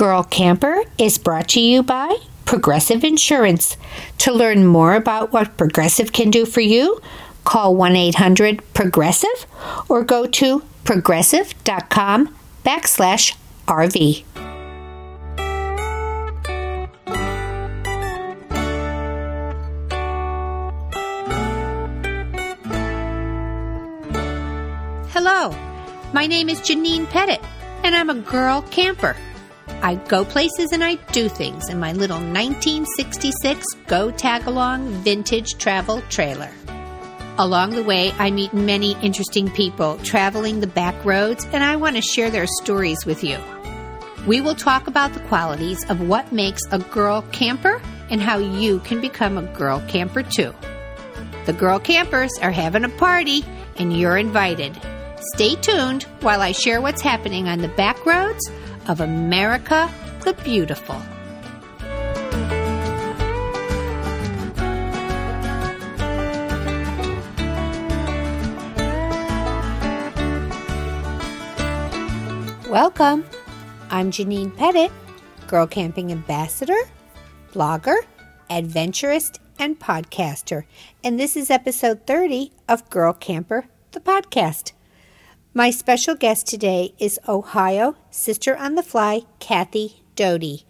Girl Camper is brought to you by Progressive Insurance. To learn more about what Progressive can do for you, call 1 800 Progressive or go to progressive.com backslash RV. Hello, my name is Janine Pettit, and I'm a girl camper. I go places and I do things in my little 1966 Go Tag Along vintage travel trailer. Along the way, I meet many interesting people traveling the back roads, and I want to share their stories with you. We will talk about the qualities of what makes a girl camper and how you can become a girl camper too. The girl campers are having a party, and you're invited. Stay tuned while I share what's happening on the back roads of America the Beautiful. Welcome. I'm Janine Pettit, Girl Camping Ambassador, blogger, adventurist, and podcaster. And this is episode 30 of Girl Camper, the podcast. My special guest today is Ohio Sister on the Fly, Kathy Doty.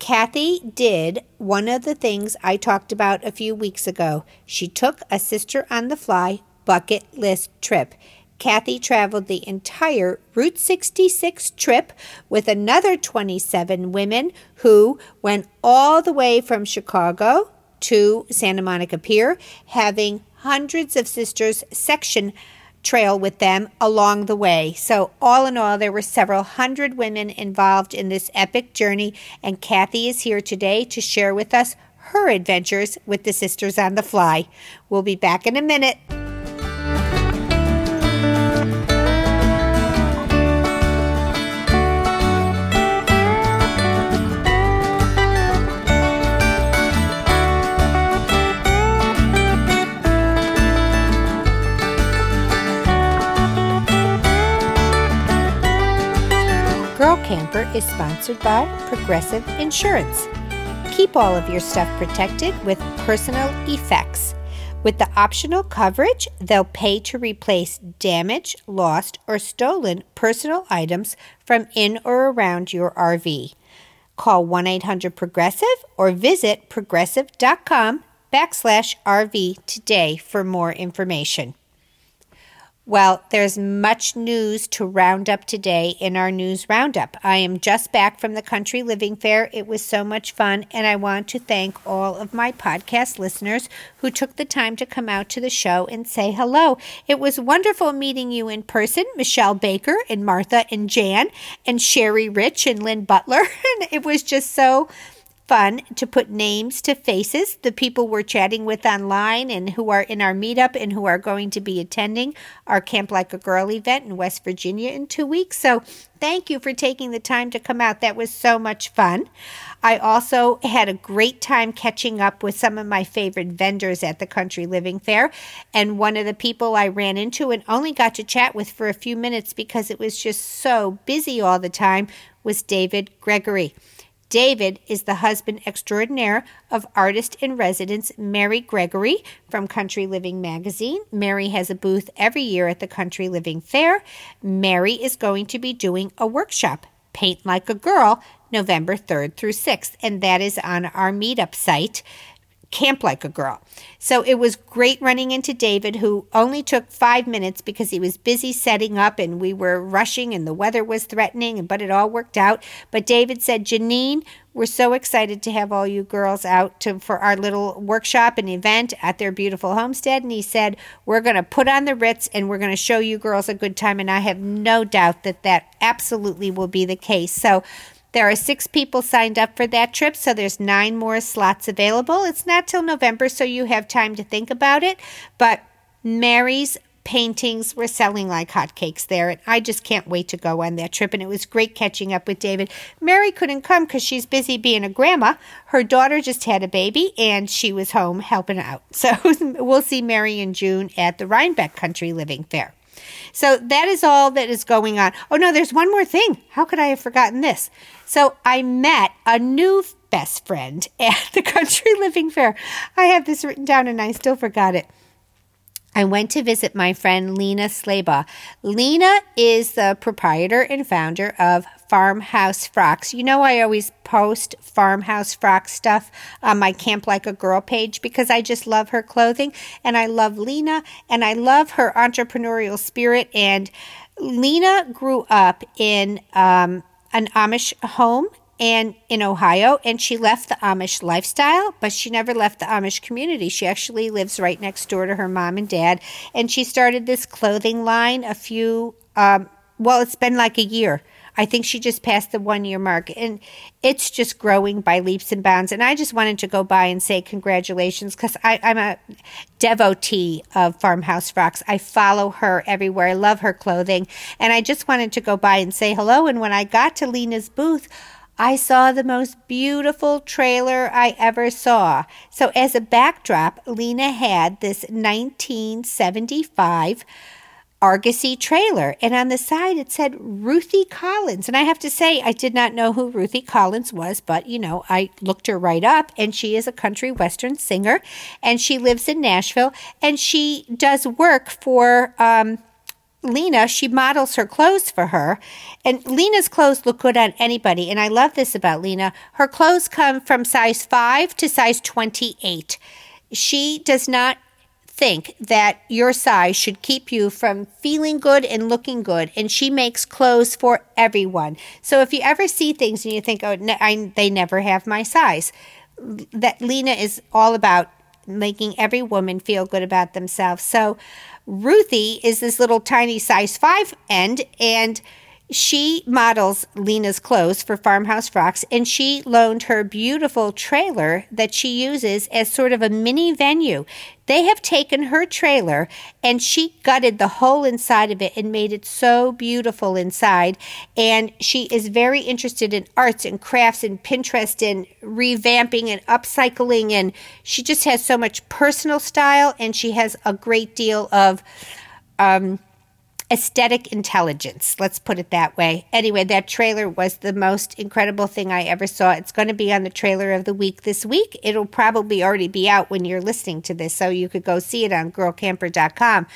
Kathy did one of the things I talked about a few weeks ago. She took a Sister on the Fly bucket list trip. Kathy traveled the entire Route 66 trip with another 27 women who went all the way from Chicago to Santa Monica Pier, having hundreds of sisters section trail with them along the way. So, all in all, there were several hundred women involved in this epic journey, and Kathy is here today to share with us her adventures with the Sisters on the Fly. We'll be back in a minute. Girl Camper is sponsored by Progressive Insurance. Keep all of your stuff protected with personal effects. With the optional coverage, they'll pay to replace damaged, lost, or stolen personal items from in or around your RV. Call 1 800 Progressive or visit progressive.com backslash RV today for more information. Well, there's much news to round up today in our news roundup. I am just back from the Country Living Fair. It was so much fun, and I want to thank all of my podcast listeners who took the time to come out to the show and say hello. It was wonderful meeting you in person, Michelle Baker and Martha and Jan and Sherry Rich and Lynn Butler. It was just so fun to put names to faces, the people we're chatting with online and who are in our meetup and who are going to be attending our Camp Like a Girl event in West Virginia in two weeks. So thank you for taking the time to come out. That was so much fun. I also had a great time catching up with some of my favorite vendors at the Country Living Fair. And one of the people I ran into and only got to chat with for a few minutes because it was just so busy all the time was David Gregory. David is the husband extraordinaire of artist in residence Mary Gregory from Country Living magazine. Mary has a booth every year at the Country Living Fair. Mary is going to be doing a workshop, Paint Like a Girl, November 3rd through 6th, and that is on our meetup site. Camp Like a Girl. So it was great running into David, who only took five minutes because he was busy setting up and we were rushing and the weather was threatening, but it all worked out. But David said, Janine, we're so excited to have all you girls out to, for our little workshop and event at their beautiful homestead. And he said, We're going to put on the Ritz and we're going to show you girls a good time. And I have no doubt that that absolutely will be the case. So there are six people signed up for that trip, so there's nine more slots available. It's not till November, so you have time to think about it. But Mary's paintings were selling like hotcakes there, and I just can't wait to go on that trip. And it was great catching up with David. Mary couldn't come because she's busy being a grandma. Her daughter just had a baby, and she was home helping out. So we'll see Mary in June at the Rhinebeck Country Living Fair. So that is all that is going on. Oh no, there's one more thing. How could I have forgotten this? So I met a new best friend at the Country Living Fair. I have this written down and I still forgot it. I went to visit my friend Lena Slaybaugh. Lena is the proprietor and founder of Farmhouse Frocks. You know, I always post Farmhouse Frock stuff on my Camp Like a Girl page because I just love her clothing and I love Lena and I love her entrepreneurial spirit. And Lena grew up in um, an Amish home and in Ohio, and she left the Amish lifestyle, but she never left the Amish community. She actually lives right next door to her mom and dad, and she started this clothing line a few, um, well, it's been like a year. I think she just passed the one year mark, and it's just growing by leaps and bounds. And I just wanted to go by and say congratulations because I'm a devotee of Farmhouse Frocks. I follow her everywhere. I love her clothing, and I just wanted to go by and say hello. And when I got to Lena's booth, I saw the most beautiful trailer I ever saw. So, as a backdrop, Lena had this 1975 Argosy trailer, and on the side it said Ruthie Collins. And I have to say, I did not know who Ruthie Collins was, but you know, I looked her right up, and she is a country western singer, and she lives in Nashville, and she does work for. Um, Lena, she models her clothes for her. And Lena's clothes look good on anybody. And I love this about Lena. Her clothes come from size 5 to size 28. She does not think that your size should keep you from feeling good and looking good. And she makes clothes for everyone. So if you ever see things and you think, oh, I, they never have my size, that Lena is all about making every woman feel good about themselves. So, Ruthie is this little tiny size 5 end and she models Lena's clothes for Farmhouse Frocks, and she loaned her beautiful trailer that she uses as sort of a mini venue. They have taken her trailer and she gutted the whole inside of it and made it so beautiful inside. And she is very interested in arts and crafts and Pinterest and revamping and upcycling. And she just has so much personal style and she has a great deal of. Um, aesthetic intelligence. Let's put it that way. Anyway, that trailer was the most incredible thing I ever saw. It's going to be on the trailer of the week this week. It'll probably already be out when you're listening to this, so you could go see it on girlcamper.com.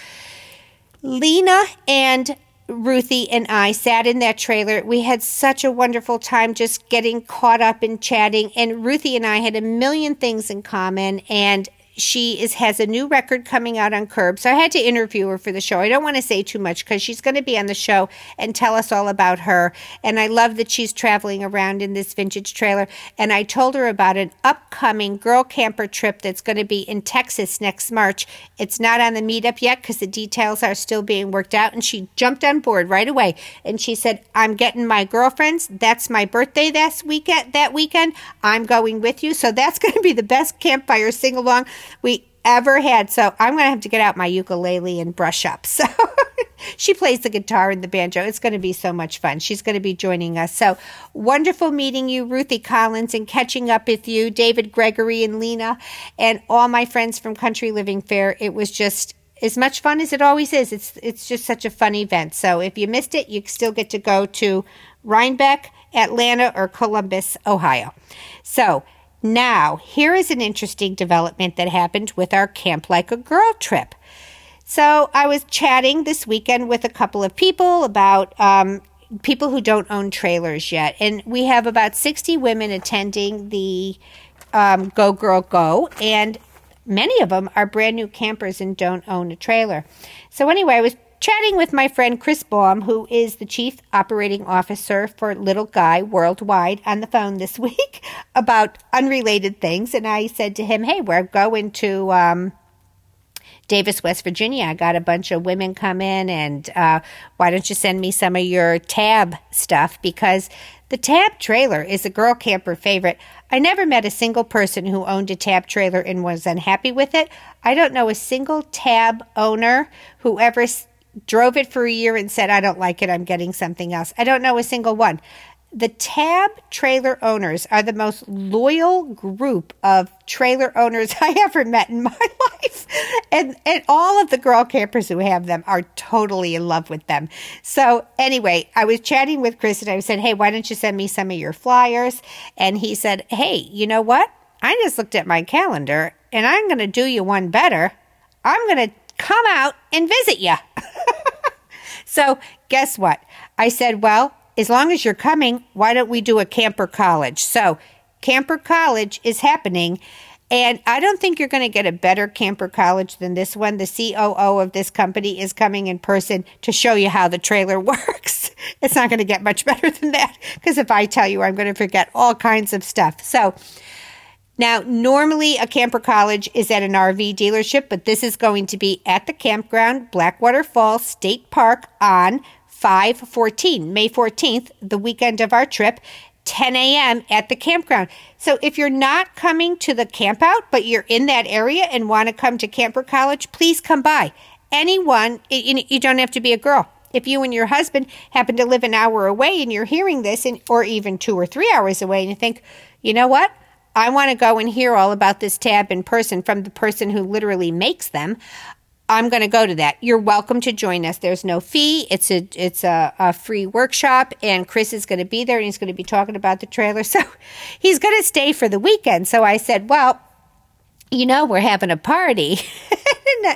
Lena and Ruthie and I sat in that trailer. We had such a wonderful time just getting caught up in chatting. And Ruthie and I had a million things in common. And she is has a new record coming out on Curb. So I had to interview her for the show. I don't want to say too much because she's going to be on the show and tell us all about her. And I love that she's traveling around in this vintage trailer. And I told her about an upcoming girl camper trip that's going to be in Texas next March. It's not on the meetup yet because the details are still being worked out. And she jumped on board right away. And she said, "I'm getting my girlfriends. That's my birthday this weekend. That weekend, I'm going with you. So that's going to be the best campfire sing along." We ever had. So I'm going to have to get out my ukulele and brush up. So she plays the guitar and the banjo. It's going to be so much fun. She's going to be joining us. So wonderful meeting you, Ruthie Collins, and catching up with you, David Gregory and Lena, and all my friends from Country Living Fair. It was just as much fun as it always is. It's it's just such a fun event. So if you missed it, you still get to go to Rhinebeck, Atlanta, or Columbus, Ohio. So now, here is an interesting development that happened with our Camp Like a Girl trip. So, I was chatting this weekend with a couple of people about um, people who don't own trailers yet. And we have about 60 women attending the um, Go Girl Go. And many of them are brand new campers and don't own a trailer. So, anyway, I was chatting with my friend Chris Baum, who is the Chief Operating Officer for Little Guy Worldwide, on the phone this week about unrelated things. And I said to him, Hey, we're going to. Um, Davis, West Virginia. I got a bunch of women come in, and uh, why don't you send me some of your tab stuff? Because the tab trailer is a girl camper favorite. I never met a single person who owned a tab trailer and was unhappy with it. I don't know a single tab owner who ever drove it for a year and said, I don't like it, I'm getting something else. I don't know a single one. the tab trailer owners are the most loyal group of trailer owners I ever met in my life. And and all of the girl campers who have them are totally in love with them. So anyway, I was chatting with Chris and I said, Hey, why don't you send me some of your flyers? And he said, Hey, you know what? I just looked at my calendar and I'm gonna do you one better. I'm gonna come out and visit you. so guess what? I said, Well, as long as you're coming, why don't we do a camper college? So, camper college is happening. And I don't think you're going to get a better camper college than this one. The COO of this company is coming in person to show you how the trailer works. it's not going to get much better than that because if I tell you, I'm going to forget all kinds of stuff. So, now, normally a camper college is at an RV dealership, but this is going to be at the campground, Blackwater Falls State Park on 514, May 14th, the weekend of our trip, 10 a.m. at the campground. So if you're not coming to the campout, but you're in that area and want to come to Camper College, please come by. Anyone, you don't have to be a girl. If you and your husband happen to live an hour away and you're hearing this, and, or even two or three hours away, and you think, you know what? I want to go and hear all about this tab in person from the person who literally makes them. I'm going to go to that. You're welcome to join us. There's no fee. It's a it's a, a free workshop, and Chris is going to be there, and he's going to be talking about the trailer. So he's going to stay for the weekend. So I said, well, you know, we're having a party.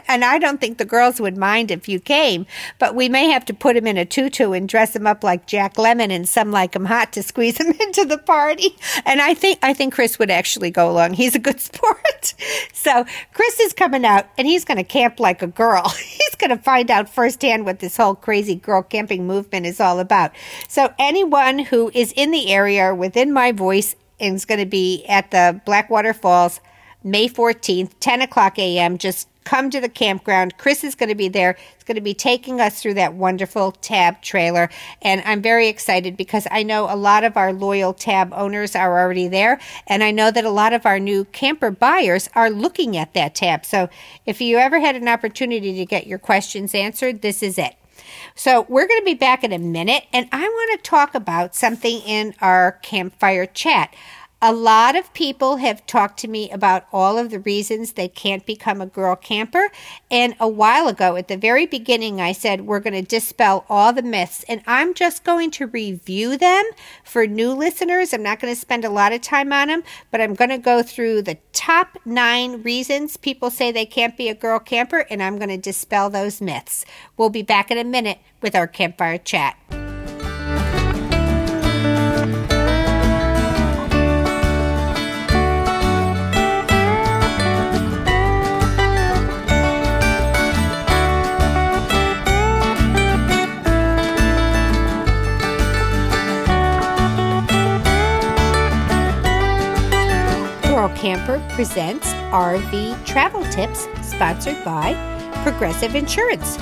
and I don't think the girls would mind if you came, but we may have to put him in a tutu and dress him up like Jack Lemmon and some like him hot to squeeze him into the party. And I think I think Chris would actually go along. He's a good sport. So Chris is coming out and he's going to camp like a girl. He's going to find out firsthand what this whole crazy girl camping movement is all about. So anyone who is in the area within my voice is going to be at the Blackwater Falls May 14th, 10 o'clock a.m. Just come to the campground. Chris is going to be there. He's going to be taking us through that wonderful tab trailer. And I'm very excited because I know a lot of our loyal tab owners are already there. And I know that a lot of our new camper buyers are looking at that tab. So if you ever had an opportunity to get your questions answered, this is it. So, we're going to be back in a minute, and I want to talk about something in our campfire chat. A lot of people have talked to me about all of the reasons they can't become a girl camper. And a while ago, at the very beginning, I said we're going to dispel all the myths. And I'm just going to review them for new listeners. I'm not going to spend a lot of time on them, but I'm going to go through the top nine reasons people say they can't be a girl camper, and I'm going to dispel those myths. We'll be back in a minute with our campfire chat. Camper presents RV Travel Tips, sponsored by Progressive Insurance.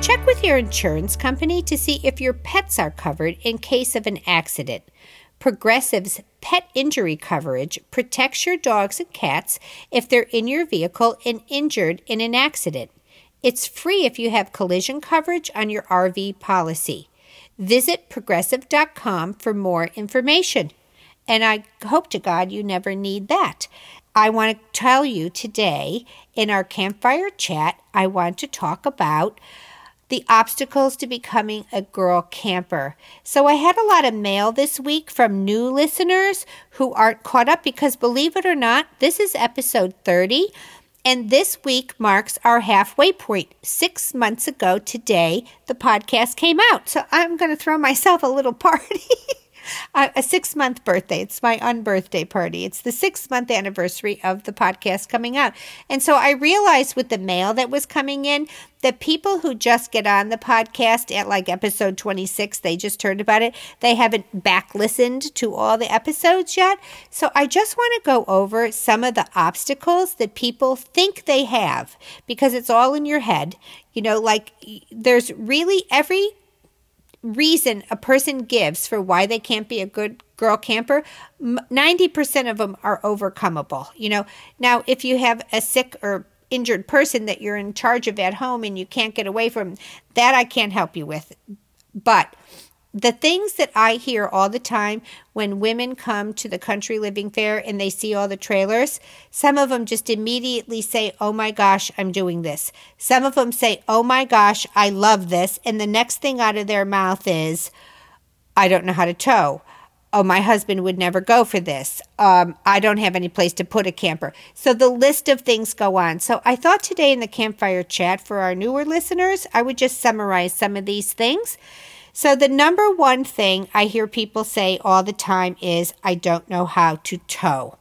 Check with your insurance company to see if your pets are covered in case of an accident. Progressive's pet injury coverage protects your dogs and cats if they're in your vehicle and injured in an accident. It's free if you have collision coverage on your RV policy. Visit progressive.com for more information. And I hope to God you never need that. I want to tell you today in our campfire chat, I want to talk about the obstacles to becoming a girl camper. So I had a lot of mail this week from new listeners who aren't caught up because believe it or not, this is episode 30. And this week marks our halfway point. Six months ago today, the podcast came out. So I'm going to throw myself a little party. A six month birthday. It's my unbirthday party. It's the six month anniversary of the podcast coming out. And so I realized with the mail that was coming in that people who just get on the podcast at like episode 26, they just heard about it, they haven't back listened to all the episodes yet. So I just want to go over some of the obstacles that people think they have because it's all in your head. You know, like there's really every reason a person gives for why they can't be a good girl camper, 90% of them are overcomeable. You know, now if you have a sick or injured person that you're in charge of at home and you can't get away from, that I can't help you with. But the things that I hear all the time when women come to the country living fair and they see all the trailers, some of them just immediately say, Oh my gosh, I'm doing this. Some of them say, Oh my gosh, I love this. And the next thing out of their mouth is, I don't know how to tow. Oh, my husband would never go for this. Um, I don't have any place to put a camper. So the list of things go on. So I thought today in the campfire chat for our newer listeners, I would just summarize some of these things. So, the number one thing I hear people say all the time is, I don't know how to tow.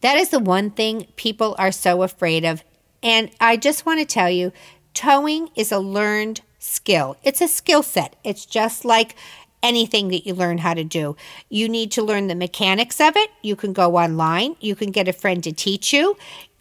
That is the one thing people are so afraid of. And I just want to tell you, towing is a learned skill. It's a skill set. It's just like anything that you learn how to do. You need to learn the mechanics of it. You can go online, you can get a friend to teach you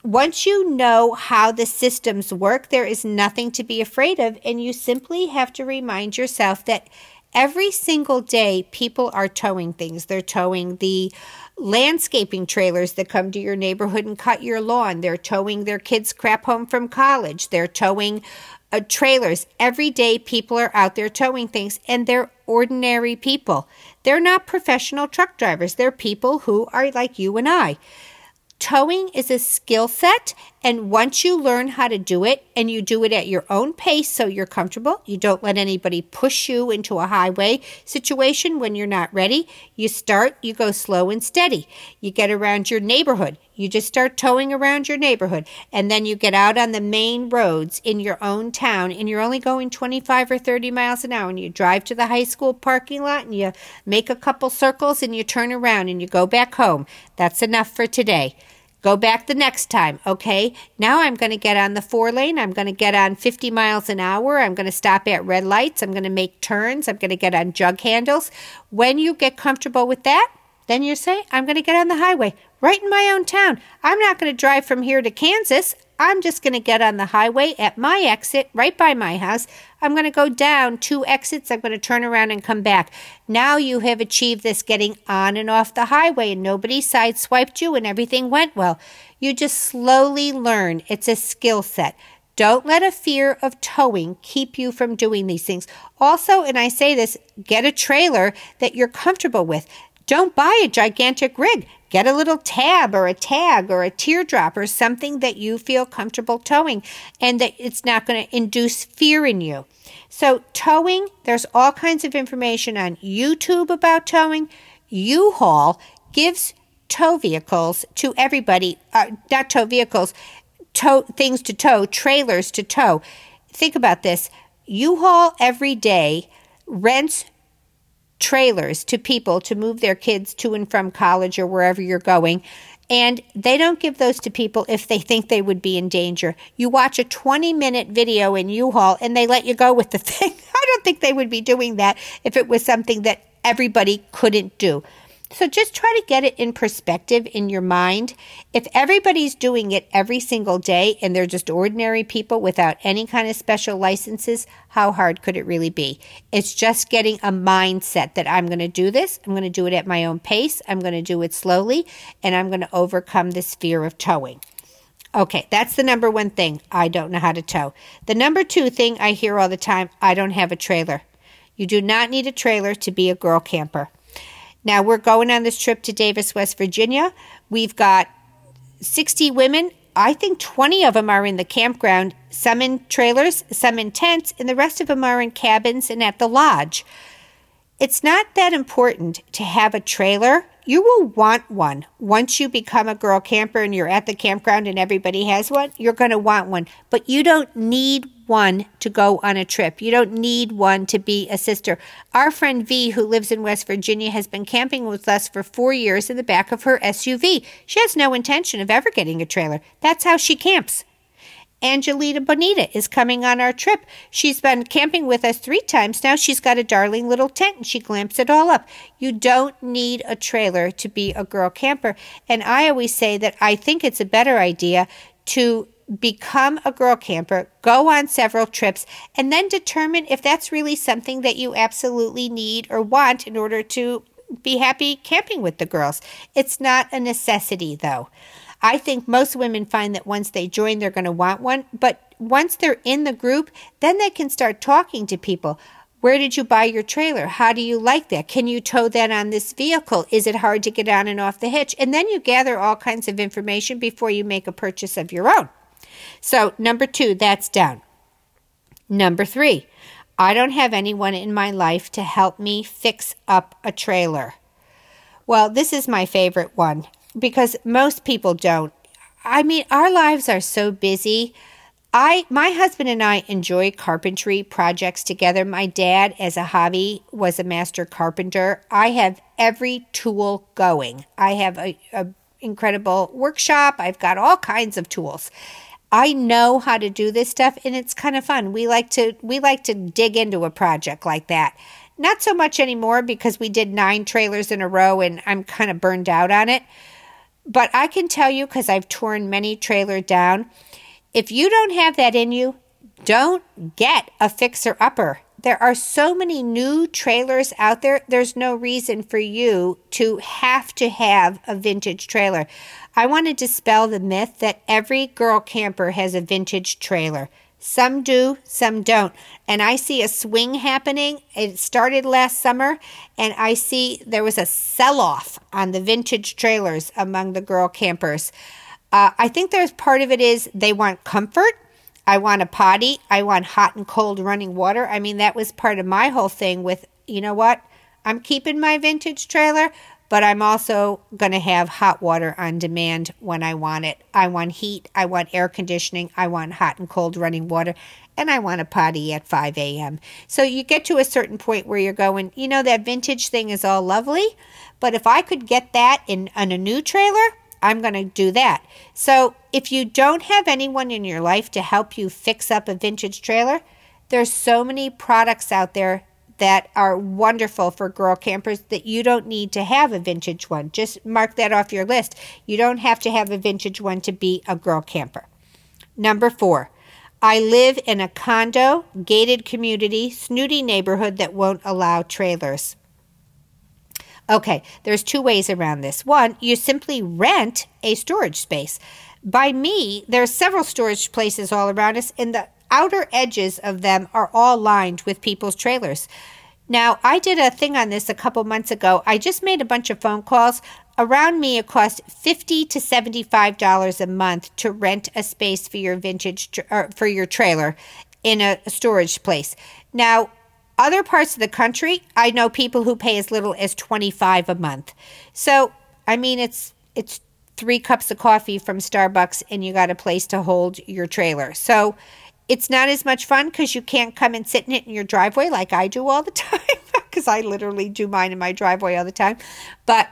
once you know how the systems work, there is nothing to be afraid of. And you simply have to remind yourself that every single day people are towing things. They're towing the landscaping trailers that come to your neighborhood and cut your lawn. They're towing their kids' crap home from college. They're towing uh, trailers. Every day people are out there towing things and they're ordinary people. They're not professional truck drivers. They're people who are like you and I. Towing is a skill set, and once you learn how to do it and you do it at your own pace so you're comfortable, you don't let anybody push you into a highway situation when you're not ready. You start, you go slow and steady. You get around your neighborhood. You just start towing around your neighborhood, and then you get out on the main roads in your own town, and you're only going 25 or 30 miles an hour, and you drive to the high school parking lot and you make a couple circles and you turn around and you go back home. That's enough for today. Go back the next time, okay? Now I'm going to get on the four lane. I'm going to get on 50 miles an hour. I'm going to stop at red lights. I'm going to make turns. I'm going to get on jug handles. When you get comfortable with that, then you say, I'm going to get on the highway right in my own town. I'm not going to drive from here to Kansas. I'm just going to get on the highway at my exit right by my house. I'm going to go down two exits. I'm going to turn around and come back. Now you have achieved this getting on and off the highway and nobody sideswiped you and everything went well. You just slowly learn. It's a skill set. Don't let a fear of towing keep you from doing these things. Also, and I say this, get a trailer that you're comfortable with. Don't buy a gigantic rig. Get a little tab or a tag or a teardrop or something that you feel comfortable towing and that it's not going to induce fear in you. So, towing, there's all kinds of information on YouTube about towing. U Haul gives tow vehicles to everybody, uh, not tow vehicles, tow things to tow, trailers to tow. Think about this U Haul every day rents trailers to people to move their kids to and from college or wherever you're going. And they don't give those to people if they think they would be in danger. You watch a 20 minute video in U Haul and they let you go with the thing. I don't think they would be doing that if it was something that everybody couldn't do. So just try to get it in perspective in your mind. If everybody's doing it every single day and they're just ordinary people without any kind of special licenses, how hard could it really be? It's just getting a mindset that I'm going to do this. I'm going to do it at my own pace. I'm going to do it slowly and I'm going to overcome this fear of towing. Okay, that's the number one thing. I don't know how to tow. The number two thing I hear all the time I don't have a trailer. You do not need a trailer to be a girl camper. Now, we're going on this trip to Davis, West Virginia. We've got 60 women. I think 20 of them are in the campground, some in trailers, some in tents, and the rest of them are in cabins and at the lodge. It's not that important to have a trailer you will want one. Once you become a girl camper and you're at the campground and everybody has one, you're going to want one. But you don't need one to go on a trip. You don't need one to be a sister. Our friend V, who lives in West Virginia, has been camping with us for four years in the back of her SUV. She has no intention of ever getting a trailer. That's how she camps. Angelita Bonita is coming on our trip. She's been camping with us three times now. She's got a darling little tent and she glamps it all up. You don't need a trailer to be a girl camper. And I always say that I think it's a better idea to become a girl camper, go on several trips, and then determine if that's really something that you absolutely need or want in order to be happy camping with the girls. It's not a necessity, though. I think most women find that once they join, they're going to want one. But once they're in the group, then they can start talking to people. Where did you buy your trailer? How do you like that? Can you tow that on this vehicle? Is it hard to get on and off the hitch? And then you gather all kinds of information before you make a purchase of your own. So, number two, that's done. Number three, I don't have anyone in my life to help me fix up a trailer. Well, this is my favorite one because most people don't. I mean, our lives are so busy. I my husband and I enjoy carpentry projects together. My dad as a hobby was a master carpenter. I have every tool going. I have a, a incredible workshop. I've got all kinds of tools. I know how to do this stuff and it's kind of fun. We like to we like to dig into a project like that. Not so much anymore because we did 9 trailers in a row and I'm kind of burned out on it. But I can tell you cuz I've torn many trailer down if you don't have that in you, don't get a fixer upper. There are so many new trailers out there. There's no reason for you to have to have a vintage trailer. I want to dispel the myth that every girl camper has a vintage trailer. Some do, some don't. And I see a swing happening. It started last summer, and I see there was a sell off on the vintage trailers among the girl campers. Uh, I think there's part of it is they want comfort. I want a potty. I want hot and cold running water. I mean, that was part of my whole thing with, you know what? I'm keeping my vintage trailer, but I'm also going to have hot water on demand when I want it. I want heat. I want air conditioning. I want hot and cold running water. And I want a potty at 5 a.m. So you get to a certain point where you're going, you know, that vintage thing is all lovely, but if I could get that in on a new trailer, I'm going to do that. So, if you don't have anyone in your life to help you fix up a vintage trailer, there's so many products out there that are wonderful for girl campers that you don't need to have a vintage one. Just mark that off your list. You don't have to have a vintage one to be a girl camper. Number 4. I live in a condo, gated community, snooty neighborhood that won't allow trailers. Okay, there's two ways around this. One, you simply rent a storage space. By me, there are several storage places all around us, and the outer edges of them are all lined with people's trailers. Now, I did a thing on this a couple months ago. I just made a bunch of phone calls. Around me, it costs fifty to seventy-five dollars a month to rent a space for your vintage for your trailer in a storage place. Now, other parts of the country, I know people who pay as little as 25 a month. So, I mean it's it's 3 cups of coffee from Starbucks and you got a place to hold your trailer. So, it's not as much fun cuz you can't come and sit in it in your driveway like I do all the time cuz I literally do mine in my driveway all the time. But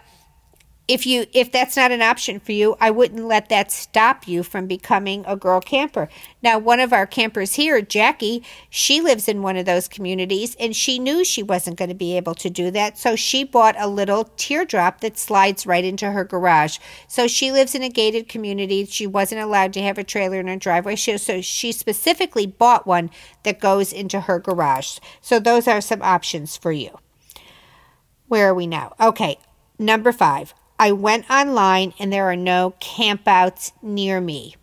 if you if that's not an option for you i wouldn't let that stop you from becoming a girl camper. Now one of our campers here jackie she lives in one of those communities and she knew she wasn't going to be able to do that so she bought a little teardrop that slides right into her garage. So she lives in a gated community. She wasn't allowed to have a trailer in her driveway she, so she specifically bought one that goes into her garage. So those are some options for you. Where are we now? Okay number five I went online and there are no campouts near me.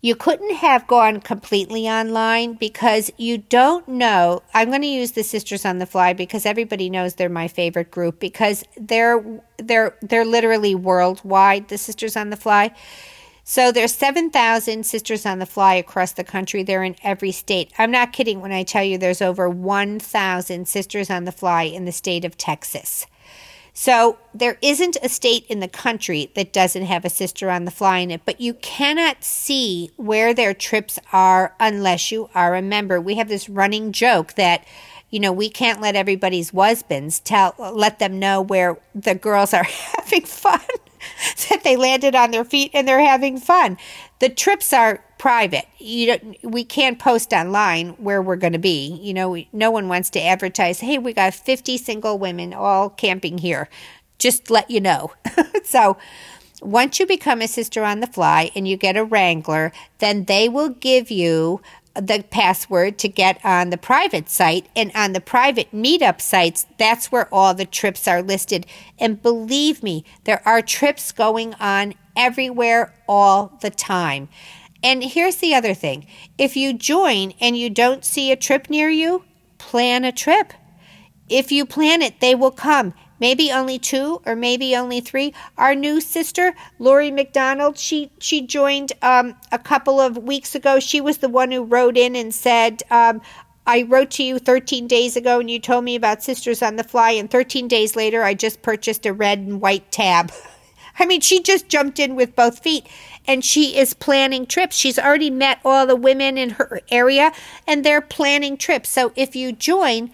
You couldn't have gone completely online because you don't know. I'm going to use the Sisters on the Fly because everybody knows they're my favorite group because they're they're they're literally worldwide. The Sisters on the Fly. So there's 7,000 Sisters on the Fly across the country. They're in every state. I'm not kidding when I tell you there's over 1,000 Sisters on the Fly in the state of Texas. So there isn't a state in the country that doesn't have a sister on the fly in it, but you cannot see where their trips are unless you are a member. We have this running joke that you know, we can't let everybody's husbands tell let them know where the girls are having fun. that they landed on their feet and they're having fun. The trips are private. You don't, we can't post online where we're going to be. You know, we, no one wants to advertise, "Hey, we got 50 single women all camping here." Just let you know. so, once you become a sister on the fly and you get a wrangler, then they will give you the password to get on the private site. And on the private meetup sites, that's where all the trips are listed. And believe me, there are trips going on everywhere all the time. And here's the other thing if you join and you don't see a trip near you, plan a trip. If you plan it, they will come. Maybe only two or maybe only three. Our new sister, Lori McDonald, she she joined um, a couple of weeks ago. She was the one who wrote in and said, um, I wrote to you 13 days ago and you told me about Sisters on the Fly, and 13 days later, I just purchased a red and white tab. I mean, she just jumped in with both feet and she is planning trips. She's already met all the women in her area and they're planning trips. So if you join,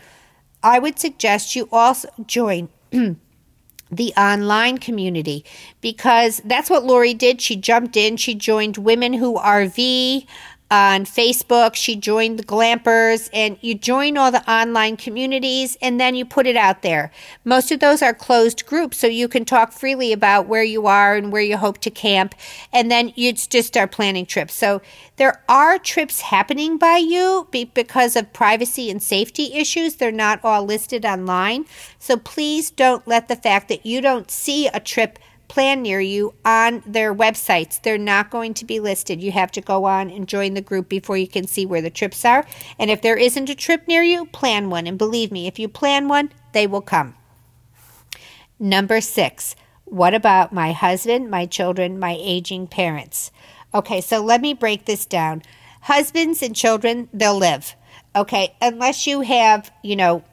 I would suggest you also join the online community because that's what Lori did. She jumped in, she joined Women Who RV on Facebook. She joined the Glampers, and you join all the online communities and then you put it out there. Most of those are closed groups, so you can talk freely about where you are and where you hope to camp, and then you just start planning trips. So there are trips happening by you because of privacy and safety issues. They're not all listed online. So please don't let the fact that you don't see a trip plan near you on their websites. They're not going to be listed. You have to go on and join the group before you can see where the trips are. And if there isn't a trip near you, plan one. And believe me, if you plan one, they will come. Number six, what about my husband, my children, my aging parents? Okay, so let me break this down. Husbands and children, they'll live. Okay, unless you have, you know,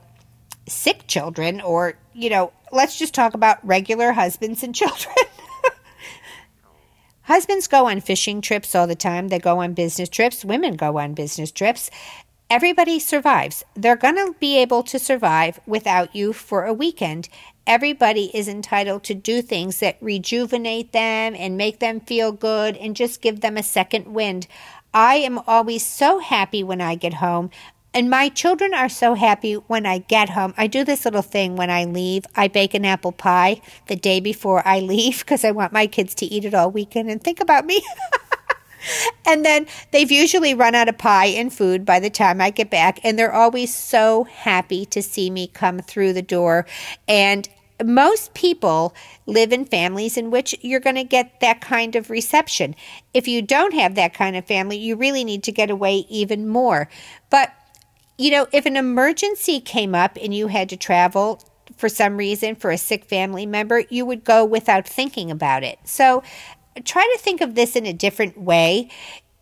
sick children or, you know, let's just talk about regular husbands and children. Husbands go on fishing trips all the time. They go on business trips. Women go on business trips. Everybody survives. They're going to be able to survive without you for a weekend. Everybody is entitled to do things that rejuvenate them and make them feel good and just give them a second wind. I am always so happy when I get home. And my children are so happy when I get home. I do this little thing when I leave. I bake an apple pie the day before I leave because I want my kids to eat it all weekend and think about me. and then they've usually run out of pie and food by the time I get back. And they're always so happy to see me come through the door. And most people live in families in which you're going to get that kind of reception. If you don't have that kind of family, you really need to get away even more. But you know, if an emergency came up and you had to travel for some reason for a sick family member, you would go without thinking about it. So try to think of this in a different way.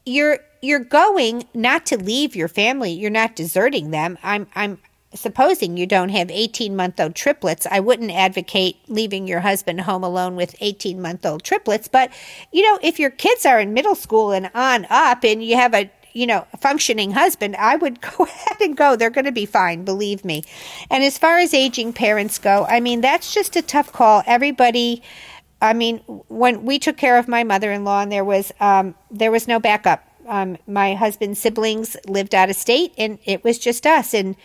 You're you're going not to leave your family. You're not deserting them. I'm I'm supposing you don't have 18 month old triplets, I wouldn't advocate leaving your husband home alone with 18 month old triplets. But, you know, if your kids are in middle school and on up and you have a you know, functioning husband, I would go ahead and go. They're going to be fine, believe me. And as far as aging parents go, I mean, that's just a tough call. Everybody, I mean, when we took care of my mother-in-law, and there was um, there was no backup. Um, my husband's siblings lived out of state, and it was just us. And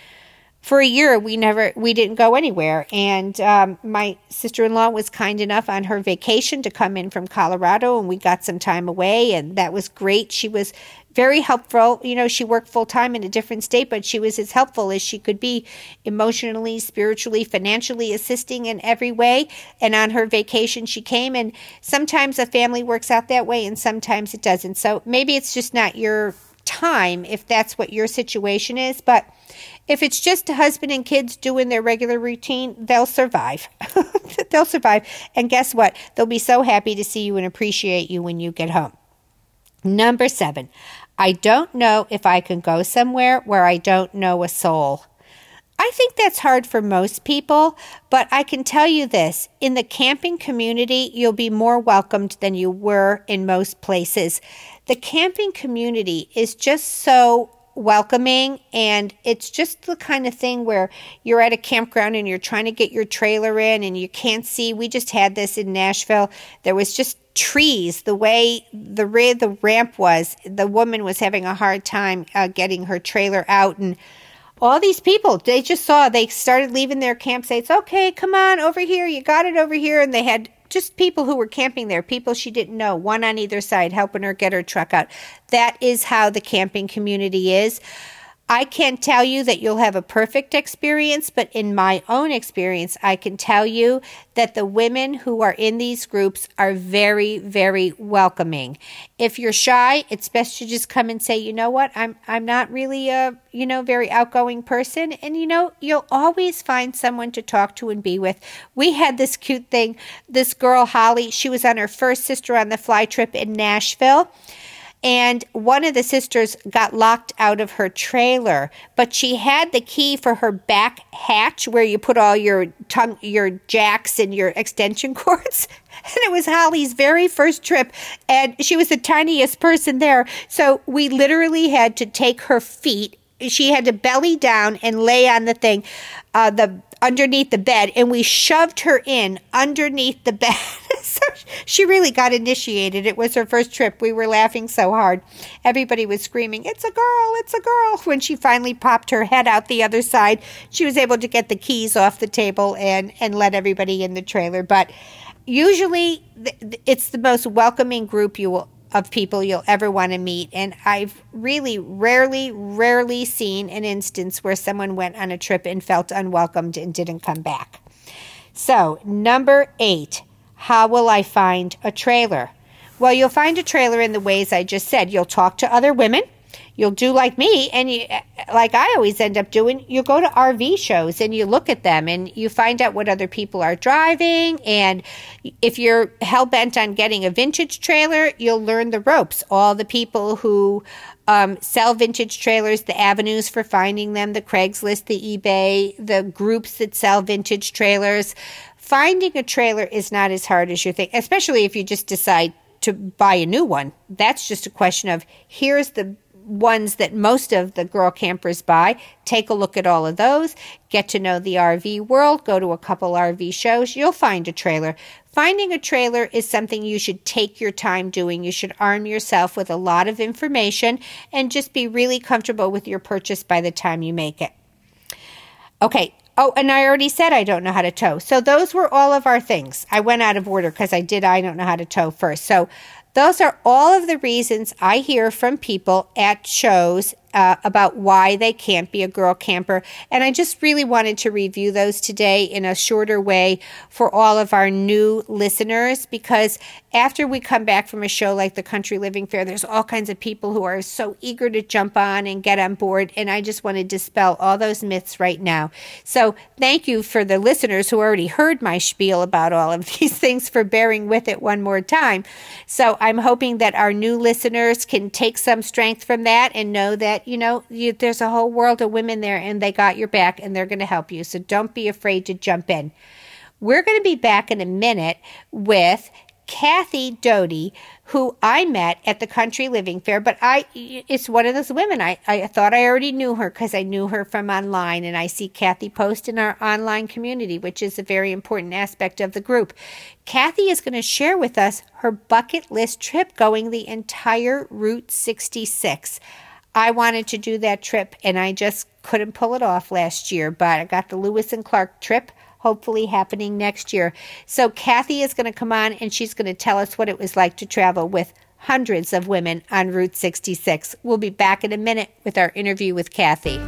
for a year we never we didn't go anywhere. And um, my sister-in-law was kind enough on her vacation to come in from colorado and we got some time away and that was great. She was very helpful. You know she worked full-time in a different state but she was as helpful as she could be emotionally spiritually financially assisting in every way. And on her vacation she came and sometimes a family works out that way and sometimes it doesn't. So maybe it's just not your time if that's what your situation is but if it's just a husband and kids doing their regular routine, they'll survive. they'll survive. And guess what? They'll be so happy to see you and appreciate you when you get home. Number seven, I don't know if I can go somewhere where I don't know a soul. I think that's hard for most people, but I can tell you this in the camping community, you'll be more welcomed than you were in most places. The camping community is just so welcoming and it's just the kind of thing where you're at a campground and you're trying to get your trailer in and you can't see. We just had this in Nashville. There was just trees the way the the ramp was. The woman was having a hard time uh, getting her trailer out and all these people they just saw they started leaving their campsites okay come on over here. You got it over here. And they had just people who were camping there, people she didn't know, one on either side, helping her get her truck out. That is how the camping community is. I can't tell you that you'll have a perfect experience, but in my own experience, I can tell you that the women who are in these groups are very, very welcoming. If you're shy, it's best to just come and say, you know what, I'm I'm not really a you know very outgoing person, and you know you'll always find someone to talk to and be with. We had this cute thing. This girl Holly, she was on her first sister on the fly trip in Nashville and one of the sisters got locked out of her trailer, but she had the key for her back hatch where you put all your tongue, your jacks and your extension cords. And it was Holly's very first trip, and she was the tiniest person there. So we literally had to take her feet she had to belly down and lay on the thing, uh, the underneath the bed, and we shoved her in underneath the bed. so she really got initiated. It was her first trip. We were laughing so hard. Everybody was screaming, It's a girl, it's a girl. When she finally popped her head out the other side, she was able to get the keys off the table and, and let everybody in the trailer. But usually, it's the most welcoming group you will of people you'll ever want to meet. And I've really rarely, rarely seen an instance where someone went on a trip and felt unwelcomed and didn't come back. So, number eight, how will I find a trailer? Well, you'll find a trailer in the ways I just said. You'll talk to other women. You'll do like me, and you, like I always end up doing, you go to RV shows and you look at them and you find out what other people are driving. And if you're hell bent on getting a vintage trailer, you'll learn the ropes. All the people who um, sell vintage trailers, the avenues for finding them, the Craigslist, the eBay, the groups that sell vintage trailers finding a trailer is not as hard as you think, especially if you just decide to buy a new one. That's just a question of here's the ones that most of the girl campers buy. Take a look at all of those, get to know the RV world, go to a couple RV shows, you'll find a trailer. Finding a trailer is something you should take your time doing. You should arm yourself with a lot of information and just be really comfortable with your purchase by the time you make it. Okay, Oh, and I already said I don't know how to tow. So those were all of our things. I went out of order because I did I don't know how to tow first. So those are all of the reasons I hear from people at shows uh, about why they can't be a girl camper. And I just really wanted to review those today in a shorter way for all of our new listeners because after we come back from a show like the Country Living Fair, there's all kinds of people who are so eager to jump on and get on board. And I just want to dispel all those myths right now. So thank you for the listeners who already heard my spiel about all of these things for bearing with it one more time. So I'm hoping that our new listeners can take some strength from that and know that you know, you, there's a whole world of women there and they got your back and they're going to help you. So don't be afraid to jump in. We're going to be back in a minute with Kathy Doty, who I met at the Country Living Fair, but I it's one of those women. I, I thought I already knew her because I knew her from online, and I see Kathy post in our online community, which is a very important aspect of the group. Kathy is going to share with us her bucket list trip going the entire Route 66. I wanted to do that trip and I just couldn't pull it off last year, but I got the Lewis and Clark trip hopefully happening next year. So Kathy is going to come on and she's going to tell us what it was like to travel with hundreds of women on Route 66. We'll be back in a minute with our interview with Kathy.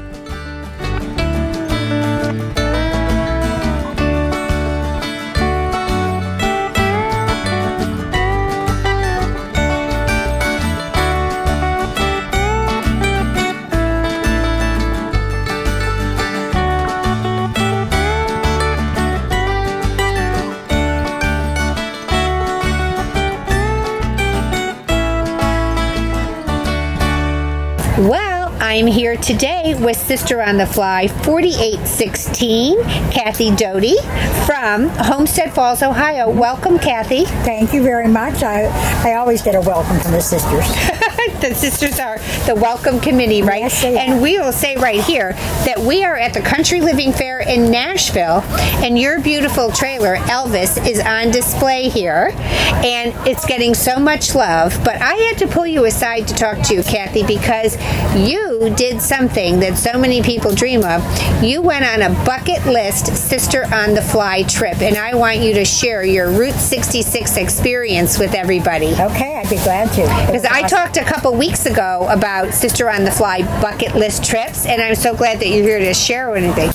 I'm here today with Sister on the Fly 4816, Kathy Doty from Olmsted Falls, Ohio. Welcome, Kathy. Thank you very much. I, I always get a welcome from the sisters. the sisters are the welcome committee, right? Yes, they and we will say right here that we are at the Country Living Fair in Nashville, and your beautiful trailer, Elvis, is on display here, and it's getting so much love. But I had to pull you aside to talk to you, Kathy, because you you did something that so many people dream of. You went on a bucket list Sister on the Fly trip, and I want you to share your Route 66 experience with everybody. Okay, I'd be glad to. Because I talked a couple weeks ago about Sister on the Fly bucket list trips, and I'm so glad that you're here to share anything.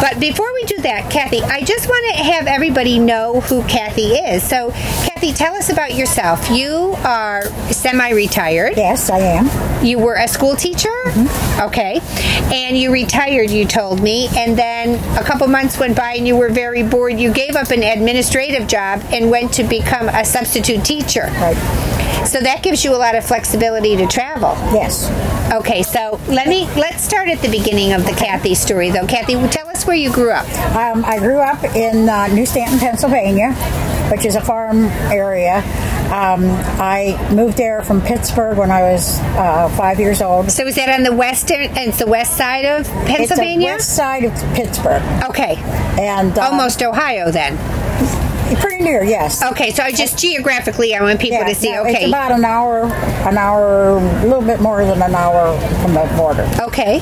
But before we do that, Kathy, I just want to have everybody know who Kathy is. So, Kathy, tell us about yourself. You are semi retired. Yes, I am. You were a school teacher? Mm-hmm. Okay. And you retired, you told me. And then a couple months went by and you were very bored. You gave up an administrative job and went to become a substitute teacher. Right. So that gives you a lot of flexibility to travel. Yes. Okay, so let me let's start at the beginning of the Kathy story, though. Kathy, tell us where you grew up. Um, I grew up in uh, New Stanton, Pennsylvania, which is a farm area. Um, I moved there from Pittsburgh when I was uh, five years old. So is that on the western? It's the west side of Pennsylvania. It's the west side of Pittsburgh. Okay, and uh, almost Ohio then. Pretty near, yes. Okay, so I just geographically, I want people yeah, to see. No, okay, it's about an hour, an hour, a little bit more than an hour from the border. Okay.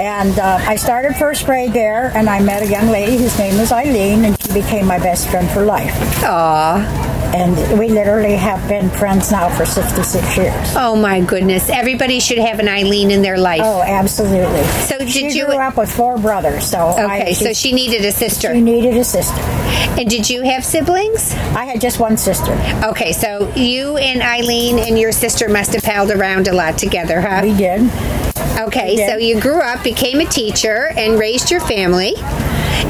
And uh, I started first grade there, and I met a young lady whose name was Eileen, and she became my best friend for life. Aww and we literally have been friends now for 66 years. Oh my goodness! Everybody should have an Eileen in their life. Oh, absolutely. So did she you grew up with four brothers? So okay, I, she, so she needed a sister. She needed a sister. And did you have siblings? I had just one sister. Okay, so you and Eileen and your sister must have palled around a lot together, huh? We did. Okay, so you grew up, became a teacher, and raised your family.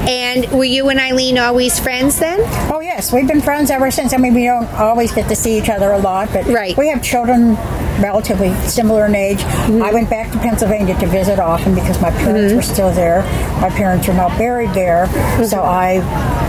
And were you and Eileen always friends then? Oh yes, we've been friends ever since. I mean, we don't always get to see each other a lot, but right. we have children relatively similar in age. Mm-hmm. I went back to Pennsylvania to visit often because my parents mm-hmm. were still there. My parents are now buried there, mm-hmm. so I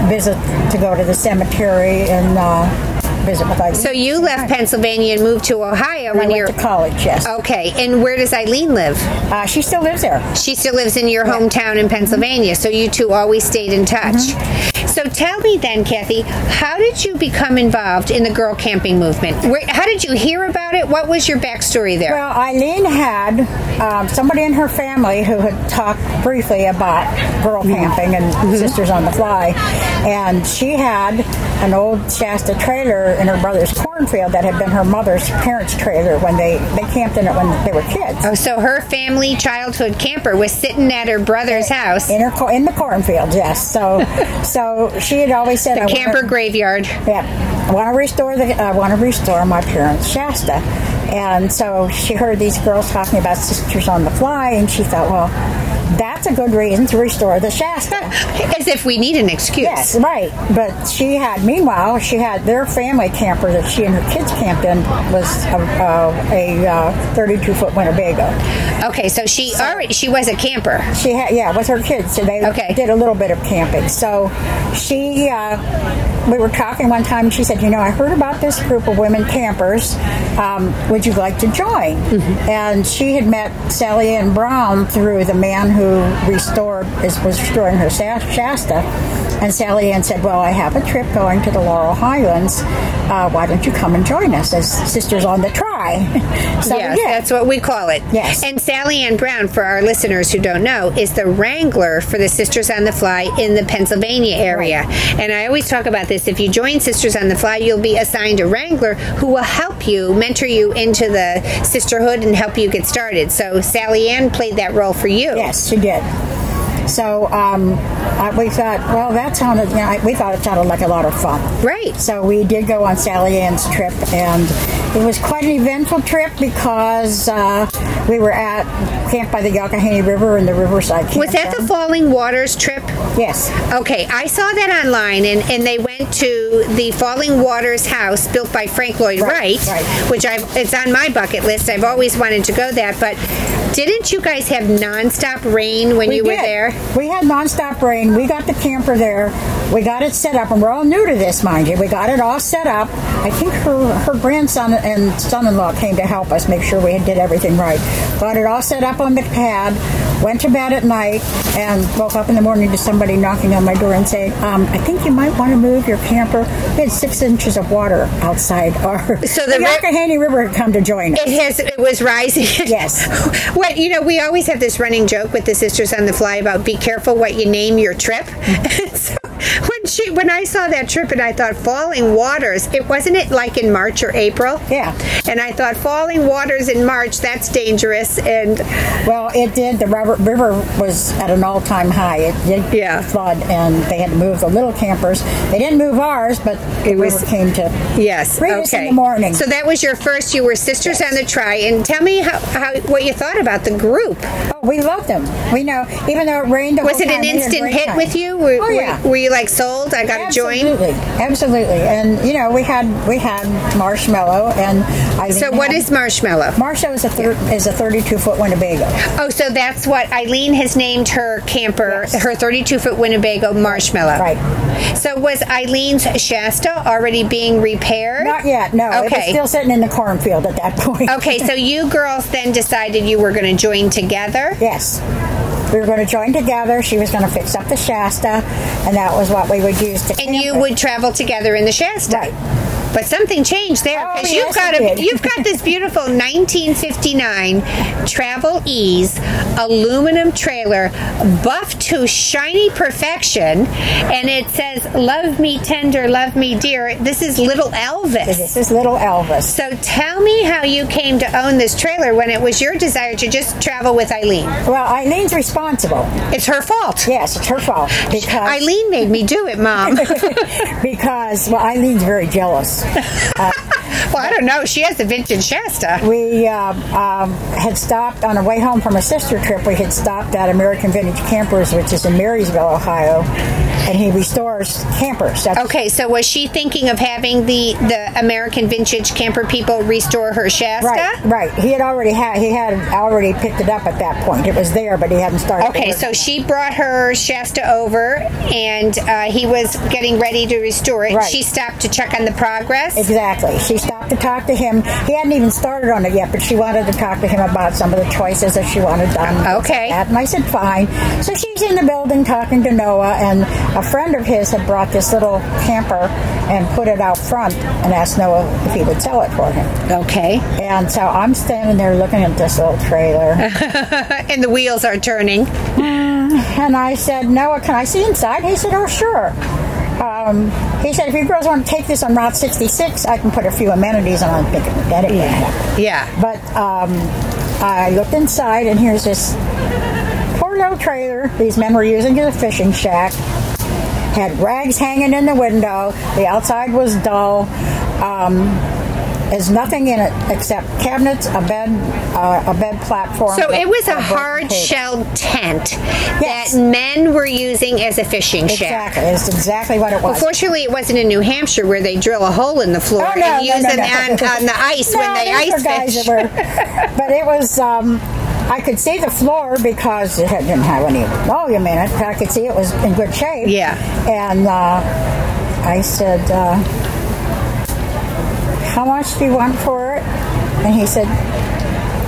visit to go to the cemetery and. Uh, visit with Eileen. So you left Pennsylvania and moved to Ohio when you were to college. Yes. Okay, and where does Eileen live? Uh, she still lives there. She still lives in your hometown in Pennsylvania. So you two always stayed in touch. Mm-hmm. So tell me then, Kathy, how did you become involved in the girl camping movement? Where, how did you hear about it? What was your backstory there? Well, Eileen had um, somebody in her family who had talked briefly about girl mm-hmm. camping and mm-hmm. Sisters on the Fly, and she had an old Shasta trailer in her brother's cornfield that had been her mother's parents' trailer when they, they camped in it when they were kids. Oh, so her family childhood camper was sitting at her brother's house in her in the cornfield. Yes. So so she had always said, the camper wanna, graveyard." Yeah, I want to restore the I want to restore my parents' Shasta. And so she heard these girls talking about Sisters on the Fly, and she thought, well, that's a good reason to restore the Shasta. As if we need an excuse. Yes, right. But she had, meanwhile, she had their family camper that she and her kids camped in was a, a 32 foot Winnebago. Okay, so she so, already she was a camper. She had, yeah, with her kids. So they okay. did a little bit of camping. So she, uh, we were talking one time, and she said, "You know, I heard about this group of women campers. Um, would you like to join?" Mm-hmm. And she had met Sally Ann Brown through the man who restored is was restoring her Shasta. And Sally Ann said, Well, I have a trip going to the Laurel Highlands. Uh, why don't you come and join us as Sisters on the Try? so, yes, yeah. that's what we call it. Yes. And Sally Ann Brown, for our listeners who don't know, is the wrangler for the Sisters on the Fly in the Pennsylvania area. Right. And I always talk about this. If you join Sisters on the Fly, you'll be assigned a wrangler who will help you, mentor you into the sisterhood and help you get started. So Sally Ann played that role for you. Yes, she did. So um, I, we thought, well, that sounded, you know, we thought it sounded like a lot of fun. Right. So we did go on Sally Ann's trip, and it was quite an eventful trip because uh, we were at Camp by the Youghiogheny River in the Riverside Camp. Was that the Falling Waters trip? Yes. Okay, I saw that online, and, and they went to the Falling Waters house built by Frank Lloyd Wright, right, right. which I've, it's on my bucket list. I've always wanted to go there, but didn't you guys have nonstop rain when we you did. were there? We had nonstop rain. We got the camper there. We got it set up, and we're all new to this, mind you. We got it all set up. I think her her grandson and son-in-law came to help us make sure we did everything right. Got it all set up on the pad. Went to bed at night and woke up in the morning to somebody knocking on my door and saying, um, "I think you might want to move your camper." We had six inches of water outside our. So the, the River had come to join us. It has. It was rising. Yes. what you know, we always have this running joke with the Sisters on the Fly about be careful what you name your trip. so she when I saw that trip and I thought Falling Waters, it wasn't it like in March or April? Yeah. And I thought Falling Waters in March, that's dangerous. And well, it did. The river, river was at an all time high. It did yeah. flood, and they had to move the little campers. They didn't move ours, but it was came to yes. okay. in the morning. So that was your first. You were Sisters yes. on the Try, and tell me how, how what you thought about the group. Oh, we loved them. We know, even though it rained. was it an instant hit time. with you? Were, oh yeah. Were, were you like sold? I got to join. Absolutely, absolutely. And you know, we had we had Marshmallow and Eileen. So what is Marshmallow? Marshmallow is a thir- is a 32 foot Winnebago. Oh, so that's what Eileen has named her camper, yes. her 32 foot Winnebago Marshmallow. Right. So was Eileen's Shasta already being repaired? Not yet. No. Okay. It was still sitting in the cornfield at that point. okay, so you girls then decided you were going to join together. Yes. We were going to join together. She was going to fix up the Shasta, and that was what we would use to. And you would travel together in the Shasta, right? But something changed there because oh, yes, you've got a, you've got this beautiful 1959 Travel Ease aluminum trailer, buffed to shiny perfection, and it says "Love me tender, love me dear." This is Little Elvis. This is Little Elvis. So tell me how you came to own this trailer when it was your desire to just travel with Eileen. Well, Eileen's responsible. It's her fault. Yes, it's her fault because Eileen made me do it, Mom. because well, Eileen's very jealous. Uh, well, I don't know. She has a vintage Shasta. We uh, um, had stopped on the way home from a sister trip. We had stopped at American Vintage Campers, which is in Marysville, Ohio, and he restores campers. That's okay, so was she thinking of having the the American Vintage Camper people restore her Shasta? Right, right. He had already had he had already picked it up at that point. It was there, but he hadn't started. Okay, so she brought her Shasta over, and uh, he was getting ready to restore it. Right. She stopped to check on the progress. Exactly. She stopped to talk to him. He hadn't even started on it yet, but she wanted to talk to him about some of the choices that she wanted done. Okay. And I said, fine. So she's in the building talking to Noah, and a friend of his had brought this little camper and put it out front and asked Noah if he would sell it for him. Okay. And so I'm standing there looking at this little trailer. and the wheels are turning. And I said, Noah, can I see inside? He said, oh, sure. Um, he said, if you girls want to take this on Route 66, I can put a few amenities on. I'm thinking, that it yeah. yeah. But um, I looked inside, and here's this poor little trailer these men were using as a fishing shack. Had rags hanging in the window. The outside was dull. Um, there's nothing in it except cabinets, a bed, uh, a bed platform. So it was a, hard shell tent yes. that men were using as a fishing shack. Exactly, it's exactly what it was. Well, fortunately, it wasn't in New Hampshire where they drill a hole in the floor oh, no, and no, use no, them on, on, the ice when they ice fish. Were, but it was. Um, I could see the floor because it didn't have any volume in it. But I could see it was in good shape. Yeah. And uh, I said, uh, how much do you want for it? And he said,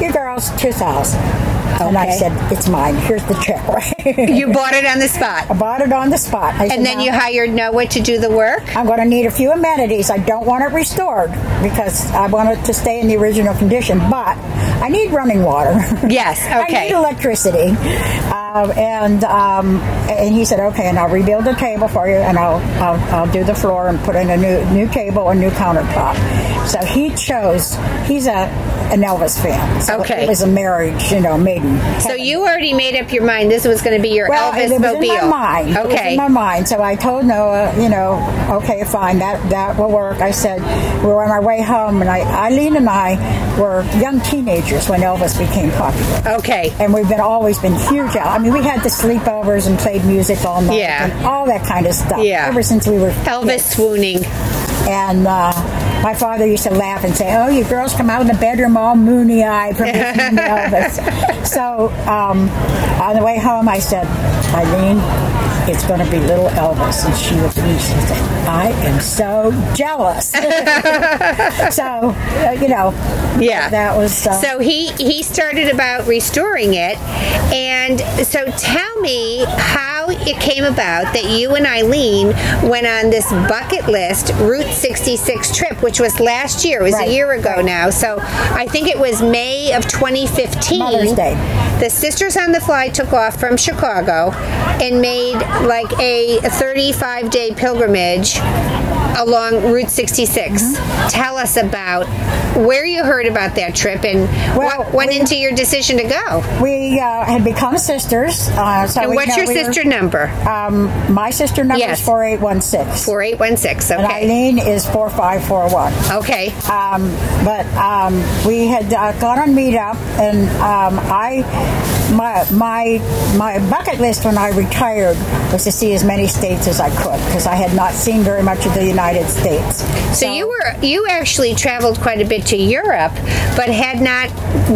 you girls, 2000 Okay. And I said, it's mine. Here's the check. you bought it on the spot. I bought it on the spot. I and said, then you hired Noah to do the work? I'm going to need a few amenities. I don't want it restored because I want it to stay in the original condition, but I need running water. Yes, okay. I need electricity. Uh, and um, and he said, okay, and I'll rebuild the table for you, and I'll, I'll, I'll do the floor and put in a new new table, a new countertop. So he chose. He's a an Elvis fan. So okay, it was a marriage, you know, maiden. So you already made up your mind this was going to be your well, Elvis it was mobile. in my mind. Okay, it was in my mind. So I told Noah, you know, okay, fine, that that will work. I said we were on our way home, and I, Eileen and I were young teenagers when Elvis became popular. Okay, and we've been always been huge. I mean, we had the sleepovers and played music all night, yeah, and all that kind of stuff. Yeah, ever since we were Elvis kids. swooning, and. Uh, my father used to laugh and say, "Oh, you girls come out of the bedroom all moony-eyed from listening to Elvis." So um, on the way home, I said, "Eileen, it's going to be little Elvis," and she looked at me. She said, "I am so jealous." so uh, you know, yeah, that was. Uh, so he he started about restoring it, and so tell me how it came about that you and Eileen went on this bucket list Route 66 trip, which was last year. It was right. a year ago right. now. So I think it was May of 2015. Mother's Day. The Sisters on the Fly took off from Chicago and made like a 35 day pilgrimage along Route 66. Mm-hmm. Tell us about where you heard about that trip and well, what went we, into your decision to go. We uh, had become sisters. Uh, so and what's your we sister were, number? Um, my sister number yes. is 4816. 4816, okay. And Eileen is 4541. Okay. Um, but um, we had uh, gone on Meetup, and um, I my my my bucket list when I retired was to see as many states as I could because I had not seen very much of the United States. So, so, you were you actually traveled quite a bit to Europe, but had not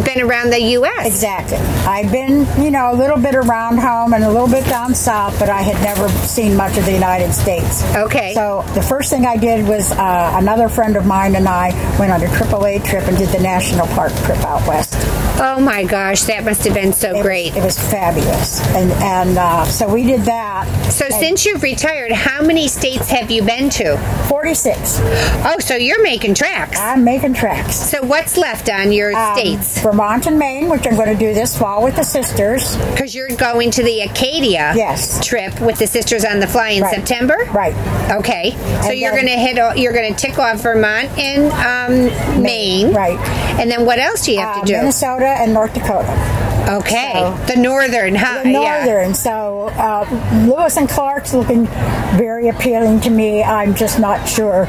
been around the U.S. Exactly. I've been you know a little bit around home and a little bit down south, but I had never seen much of the United States. Okay. So the first thing I did was uh, another friend of mine and I went on a AAA trip and did the national park trip out west. Oh my gosh, that must have been so it great. It was fabulous. And, and uh, so we did that. So since you've retired, how many states have you been to? 46. Oh, so you're making tracks. I'm making tracks. So what's left on your um, states? Vermont and Maine, which I'm going to do this fall with the sisters. Because you're going to the Acadia yes. trip with the Sisters on the Fly in right. September? Right. Okay. So and you're going to hit, you're going to tick off Vermont and um, Maine. Right. And then what else do you have uh, to do? Minnesota and North Dakota. Okay, so, the northern, huh? The northern. Yeah. So uh, Lewis and Clark's looking very appealing to me. I'm just not sure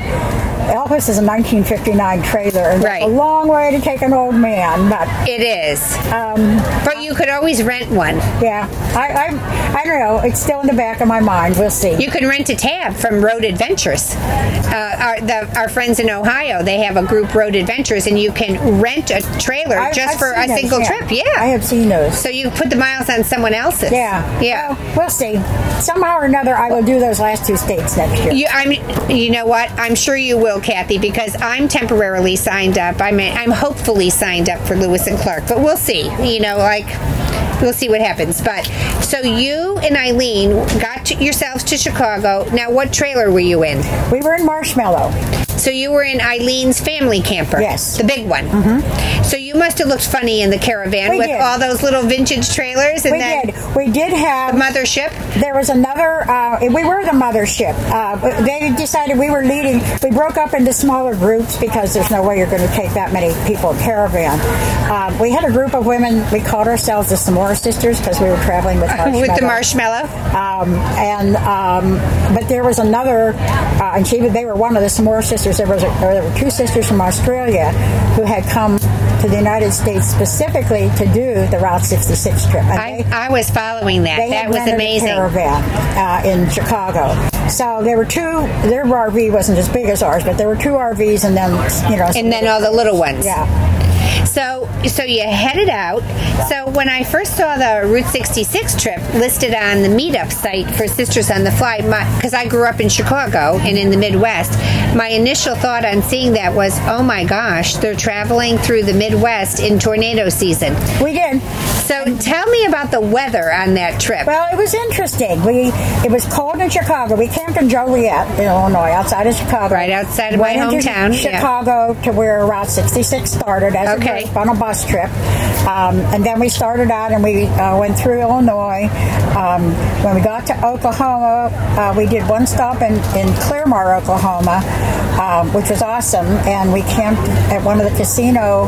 Elvis is a 1959 trailer, and right. a long way to take an old man, but it is. Um, but you could always rent one. Yeah, I, I, I don't know. It's still in the back of my mind. We'll see. You can rent a tab from Road Adventures. Uh, our, the, our friends in Ohio, they have a group Road Adventures, and you can rent a trailer I, just I've for a those, single yeah. trip. Yeah, I have seen those. So you put the miles on someone else's. Yeah, yeah. Well, we'll see. Somehow or another, I will do those last two states next year. You, I mean, you know what? I'm sure you will, Kathy, because I'm temporarily signed up. I'm I'm hopefully signed up for Lewis and Clark, but we'll see. You know, like we'll see what happens. But so you and Eileen got to yourselves to Chicago. Now, what trailer were you in? We were in Marshmallow. So you were in Eileen's family camper. Yes. The big one. Mm-hmm. So you must have looked funny in the caravan we with did. all those little vintage trailers. And we then did. We did have the mothership. There was another. Uh, we were the mothership. Uh, they decided we were leading. We broke up into smaller groups because there's no way you're going to take that many people in caravan. Um, we had a group of women. We called ourselves the Samora Sisters because we were traveling with marshmallow. with the marshmallow. Um, and um, but there was another, uh, and she they were one of the Samora Sisters. There was a, there were two sisters from Australia who had come to the United States specifically to do the Route 66 trip. I, they, I, was following that. that was amazing. A caravan uh, in Chicago. So there were two. Their RV wasn't as big as ours, but there were two RVs, and then you know, and then all the little ones. Yeah. So, so you headed out. So when I first saw the Route 66 trip listed on the meetup site for Sisters on the Fly, because I grew up in Chicago and in the Midwest, my initial thought on seeing that was, oh my gosh, they're traveling through the Midwest in tornado season. We did. So tell me about the weather on that trip. Well, it was interesting. We it was cold in Chicago. We camped in Joliet, in Illinois, outside of Chicago. Right outside of Went my hometown. Chicago yeah. to where Route 66 started as okay. A on a bus trip. Um, and then we started out and we uh, went through Illinois. Um, when we got to Oklahoma, uh, we did one stop in, in Claremore, Oklahoma, um, which was awesome. And we camped at one of the casino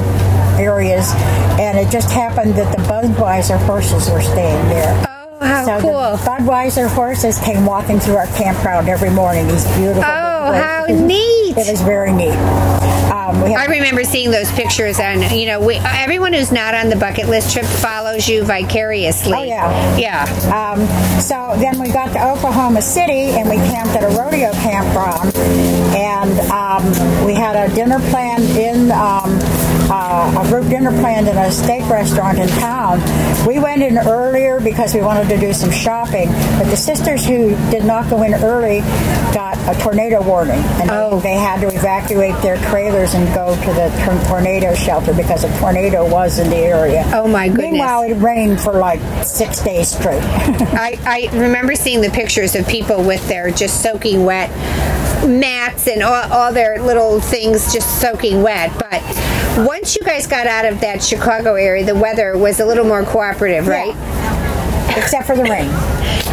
areas, and it just happened that the Budweiser horses were staying there. Oh, how so cool. the Budweiser horses came walking through our campground every morning. These beautiful. Oh, how neat! It was very neat. Um, I remember seeing those pictures, and you know, we, everyone who's not on the bucket list trip follows you vicariously. Oh yeah, yeah. Um, so then we got to Oklahoma City, and we camped at a rodeo campground, and um, we had a dinner planned in um, uh, a group dinner planned in a steak restaurant in town. We went in earlier because we wanted to do some shopping, but the sisters who did not go in early got a tornado warning, and oh. they, they had to evacuate their trailers and go to the tornado shelter because a tornado was in the area. Oh my goodness! Meanwhile, it rained for like six days straight. I, I remember seeing the pictures of people with their just soaking wet mats and all, all their little things just soaking wet. But once you guys got out of that Chicago area, the weather was a little more cooperative, right? Yeah. Except for the rain.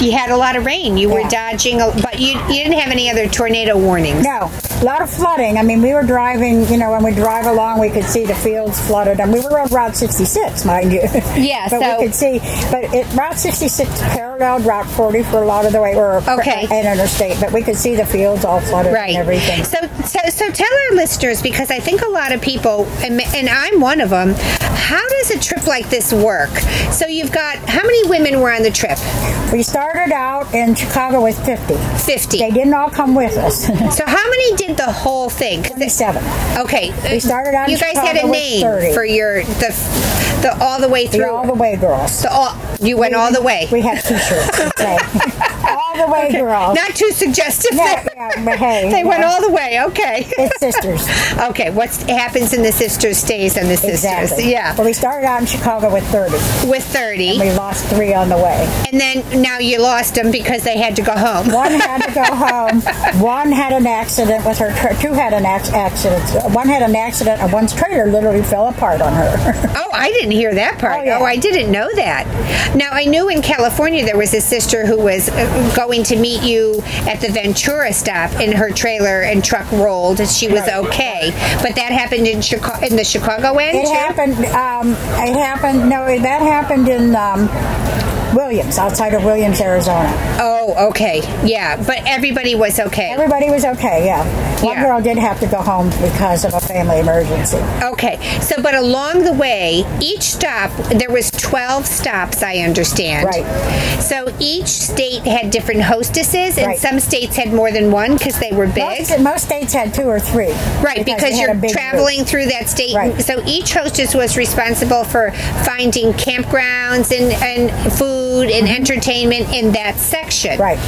You had a lot of rain. You yeah. were dodging, but you, you didn't have any other tornado warnings. No, a lot of flooding. I mean, we were driving, you know, when we drive along, we could see the fields flooded. And we were on Route 66, mind you. Yeah, but so, we could see. But it, Route 66 paralleled Route 40 for a lot of the way, or okay. an interstate. But we could see the fields all flooded right. and everything. So, so, so tell our listeners, because I think a lot of people, and, and I'm one of them, how does a trip like this work? So you've got, how many women were on the trip? We started out in Chicago with 50. 50. They didn't all come with us. so how many did the whole thing? 27. Okay. We started out You guys Chicago had a name for your, the, the all the way through. The all the way girls. The all, you went we, all the way. We had t-shirts all the way girls. Not too suggestive. Yeah, yeah but hey. they went all the way. Okay. It's sisters. okay. What happens in the sisters stays in the sisters. Exactly. Yeah. Well, we started out in Chicago with 30. With 30. And we lost three on the way. And then now you lost them because they had to go home. One had to go home. One had an accident with her. Tra- two had an accident. One had an accident, and one's trailer literally fell apart on her. oh, I didn't hear that part. Oh, yeah. oh, I didn't know that. Now I knew in California there was a sister who was uh, going to meet you at the Ventura stop, and her trailer and truck rolled. She was okay, but that happened in Chicago, in the Chicago end. It too? happened. Um, it happened. No, that happened in. Um, Williams, outside of Williams, Arizona. Oh, okay. Yeah, but everybody was okay. Everybody was okay, yeah. One yeah. girl did have to go home because of a family emergency. Okay. So, but along the way, each stop, there was 12 stops, I understand. Right. So each state had different hostesses, and right. some states had more than one because they were big. Most, most, states had two or three. Right, because, because you're traveling group. through that state. Right. So each hostess was responsible for finding campgrounds and, and food food and entertainment in that section. Right.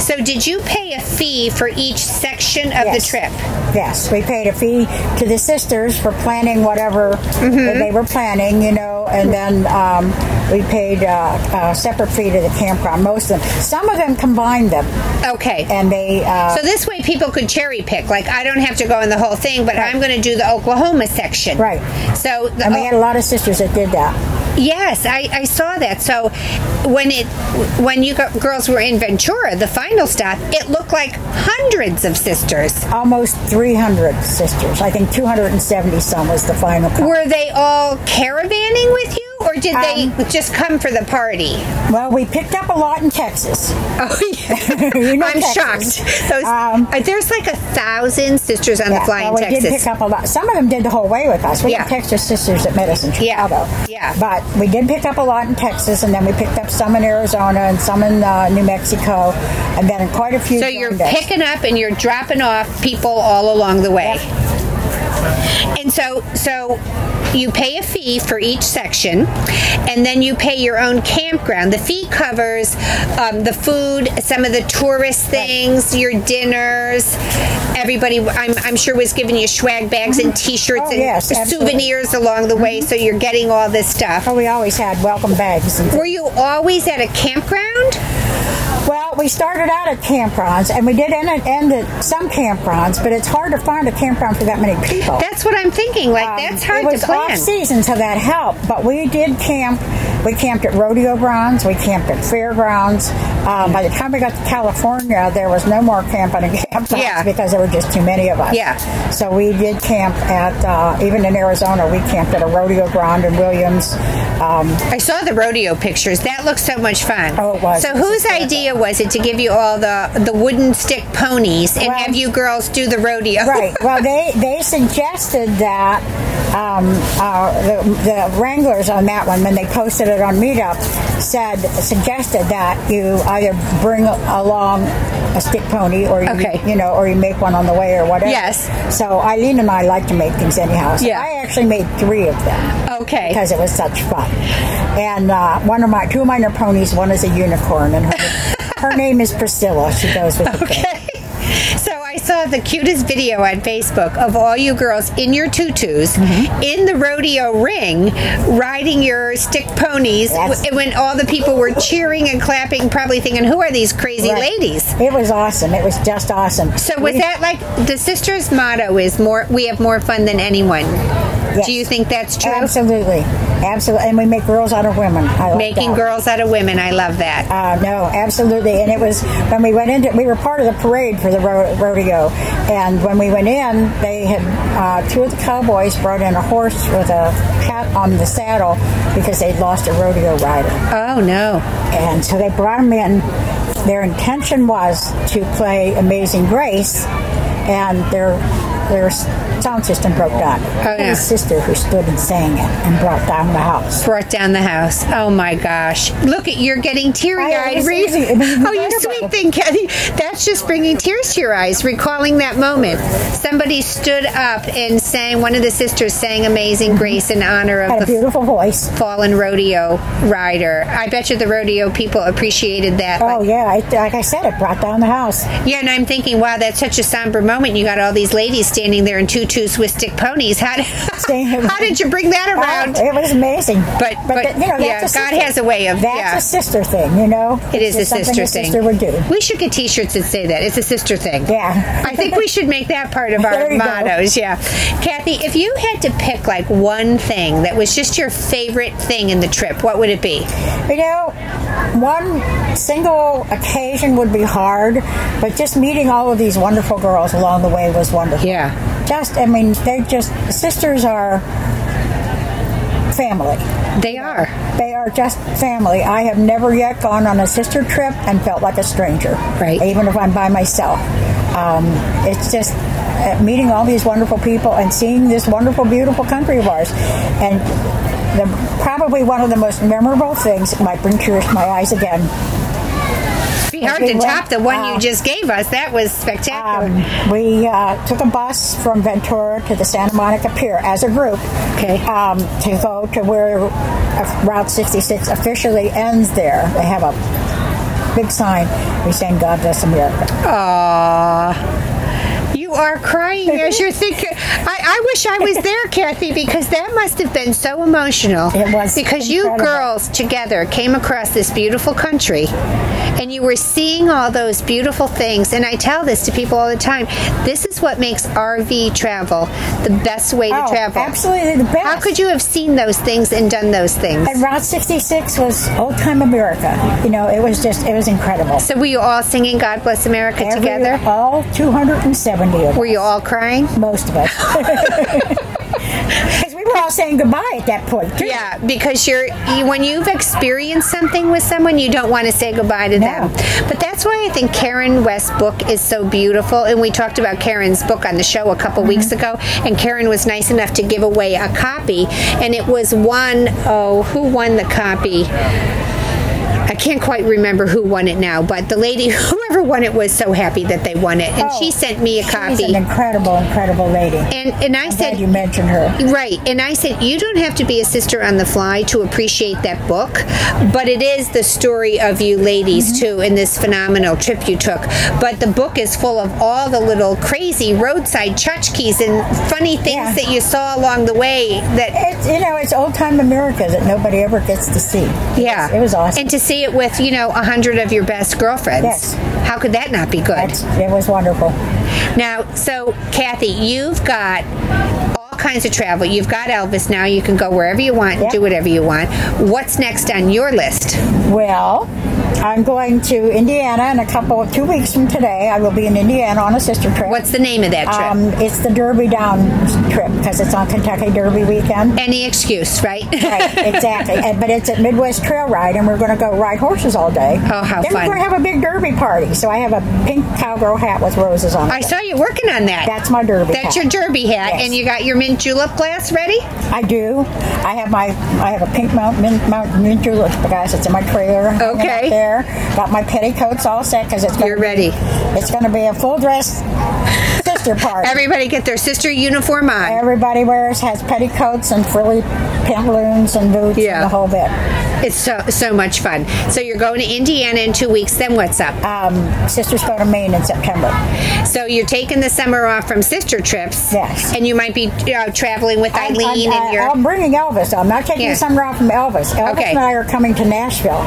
So, did you pay a fee for each section of yes. the trip? Yes, we paid a fee to the sisters for planning whatever mm-hmm. they were planning, you know, and then um, we paid uh, a separate fee to the campground. Most of them, some of them combined them. Okay. And they. Uh, so this way, people could cherry pick. Like, I don't have to go in the whole thing, but right. I'm going to do the Oklahoma section. Right. So, the, and we had a lot of sisters that did that. Yes, I, I saw that. So when it when you girls were in Ventura, the final stop, it looked like hundreds of sisters. Almost 300 sisters. I think 270 some was the final. Count. Were they all caravanning with you? Or did they um, just come for the party? Well, we picked up a lot in Texas. Oh, yeah. you know I'm Texas. shocked. Those, um, uh, there's like a thousand sisters on yeah, the flying well, we Texas. did pick up a lot. Some of them did the whole way with us. We yeah. had Texas sisters us in Chicago. Yeah. yeah. But we did pick up a lot in Texas, and then we picked up some in Arizona and some in uh, New Mexico, and then quite a few. So you're picking up and you're dropping off people all along the way. Yep. And so, so you pay a fee for each section, and then you pay your own campground. The fee covers um, the food, some of the tourist things, your dinners. Everybody, I'm, I'm, sure, was giving you swag bags and mm-hmm. T-shirts oh, and yes, souvenirs along the way, mm-hmm. so you're getting all this stuff. Oh, we always had welcome bags. Were you always at a campground? Well, we started out at campgrounds, and we did end, end at some campgrounds, but it's hard to find a campground for that many people. That's what I'm thinking. Like um, that's hard to plan. it was. Off season, so that helped. But we did camp. We camped at rodeo grounds. We camped at fairgrounds. Um, by the time we got to California, there was no more camping and campgrounds yeah. because there were just too many of us. Yeah. So we did camp at uh, even in Arizona. We camped at a rodeo ground in Williams. Um, I saw the rodeo pictures. That looks so much fun. Oh, it was. So whose idea was it to give you all the the wooden stick ponies and well, have you girls do the rodeo? Right. Well, they they suggested that um, uh, the, the, wranglers on that one, when they posted it on Meetup, said suggested that you either bring along a stick pony or you, okay. you know, or you make one on the way or whatever. Yes. So Eileen and I like to make things anyhow. So yeah. I actually made three of them. Okay. Because it was such fun. And uh, one of my two are ponies. One is a unicorn, and her, her name is Priscilla. She goes with the okay. So I saw the cutest video on Facebook of all you girls in your tutus mm-hmm. in the rodeo ring riding your stick ponies yes. when all the people were cheering and clapping, probably thinking, who are these crazy right. ladies? It was awesome. It was just awesome. So was we, that like the sisters' motto is more we have more fun than anyone? Yes. Do you think that's true? Absolutely. Absolutely. And we make girls out of women. Making that. girls out of women. I love that. Uh, no, absolutely. And it was when we went into, we were part of the parade for the ro- rodeo. And when we went in, they had, uh, two of the cowboys brought in a horse with a hat on the saddle because they'd lost a rodeo rider. Oh, no. And so they brought him in. Their intention was to play Amazing Grace, and their their sound system broke down. Oh, yeah. His sister who stood and sang it and brought down the house. Brought down the house. Oh my gosh! Look at you're getting teary eyed. Oh, you sweet thing, Kathy. That's just bringing tears to your eyes, recalling that moment. Somebody stood up and sang. One of the sisters sang "Amazing mm-hmm. Grace" in honor of Had the beautiful voice fallen rodeo rider. I bet you the rodeo people appreciated that. Oh yeah, it, like I said, it brought down the house. Yeah, and I'm thinking, wow, that's such a somber moment. You got all these ladies standing there in tutus with stick ponies. How, how did you bring that around? it was amazing. But, but, but you know, yeah, God has a way of that's yeah. a sister thing. You know, it is it's a sister a thing. Sister would do. We should get T-shirts that say that it's a sister thing. Yeah, I think we should make that part of our mottos. Go. Yeah, Kathy, if you had to pick like one thing that was just your favorite thing in the trip, what would it be? You know, one single occasion would be hard, but just meeting all of these wonderful girls along the way was wonderful. Yeah just, I mean, they just, sisters are family. They are. They are just family. I have never yet gone on a sister trip and felt like a stranger. Right. Even if I'm by myself. Um, it's just uh, meeting all these wonderful people and seeing this wonderful, beautiful country of ours. And the, probably one of the most memorable things might bring tears to my eyes again be hard we to went, top the one uh, you just gave us. That was spectacular. Um, we uh, took a bus from Ventura to the Santa Monica Pier as a group. Okay. Um, to go to where uh, Route 66 officially ends there. They have a big sign. We saying God bless America. Aww. You are crying as you're thinking. I, I, wish I was there, Kathy, because that must have been so emotional. It was. Because incredible. you girls together came across this beautiful country and you were seeing all those beautiful things. And I tell this to people all the time this is what makes RV travel the best way to oh, travel. Absolutely the best. How could you have seen those things and done those things? And Route 66 was old time America. You know, it was just, it was incredible. So were you all singing God Bless America Every, together? All 270 of us. Were you all crying? Most of us. Because we were all saying goodbye at that point. Too. Yeah, because you're you, when you've experienced something with someone, you don't want to say goodbye to no. them. But that's why I think Karen West's book is so beautiful. And we talked about Karen's book on the show a couple mm-hmm. weeks ago, and Karen was nice enough to give away a copy, and it was one oh who won the copy? I can't quite remember who won it now, but the lady, whoever won it, was so happy that they won it, and oh, she sent me a copy. She's an incredible, incredible lady. And and I I'm said you mentioned her right, and I said you don't have to be a sister on the fly to appreciate that book, but it is the story of you ladies mm-hmm. too in this phenomenal trip you took. But the book is full of all the little crazy roadside tchotchkes and funny things yeah. that you saw along the way. That it's, you know, it's old time America that nobody ever gets to see. Yeah, it was awesome. And to see it with you know a hundred of your best girlfriends. Yes. How could that not be good? That's, it was wonderful. Now, so Kathy, you've got all kinds of travel. You've got Elvis now. You can go wherever you want, yep. do whatever you want. What's next on your list? Well, I'm going to Indiana in a couple of two weeks from today. I will be in Indiana on a sister trip. What's the name of that trip? Um, it's the Derby Down trip because it's on Kentucky Derby weekend. Any excuse, right? right, exactly. And, but it's at Midwest Trail Ride, and we're going to go ride horses all day. Oh, how then fun! We're going to have a big Derby party. So I have a pink cowgirl hat with roses on it. I saw you working on that. That's my Derby. That's hat. your Derby hat, yes. and you got your mint julep glass ready. I do. I have my I have a pink mount mint, mount, mint julep, glass. It's in my trailer. Okay. There. Got my petticoats all set because it's. You're ready. It's going to be a full dress party. Everybody get their sister uniform on. Everybody wears has petticoats and frilly pantaloons and boots yeah. and the whole bit. It's so so much fun. So you're going to Indiana in two weeks. Then what's up? Um, sisters go to Maine in September. So you're taking the summer off from sister trips. Yes. And you might be uh, traveling with Eileen I'm, I'm, and your. I'm bringing Elvis. I'm not taking yeah. the summer off from Elvis. Elvis okay. and I are coming to Nashville.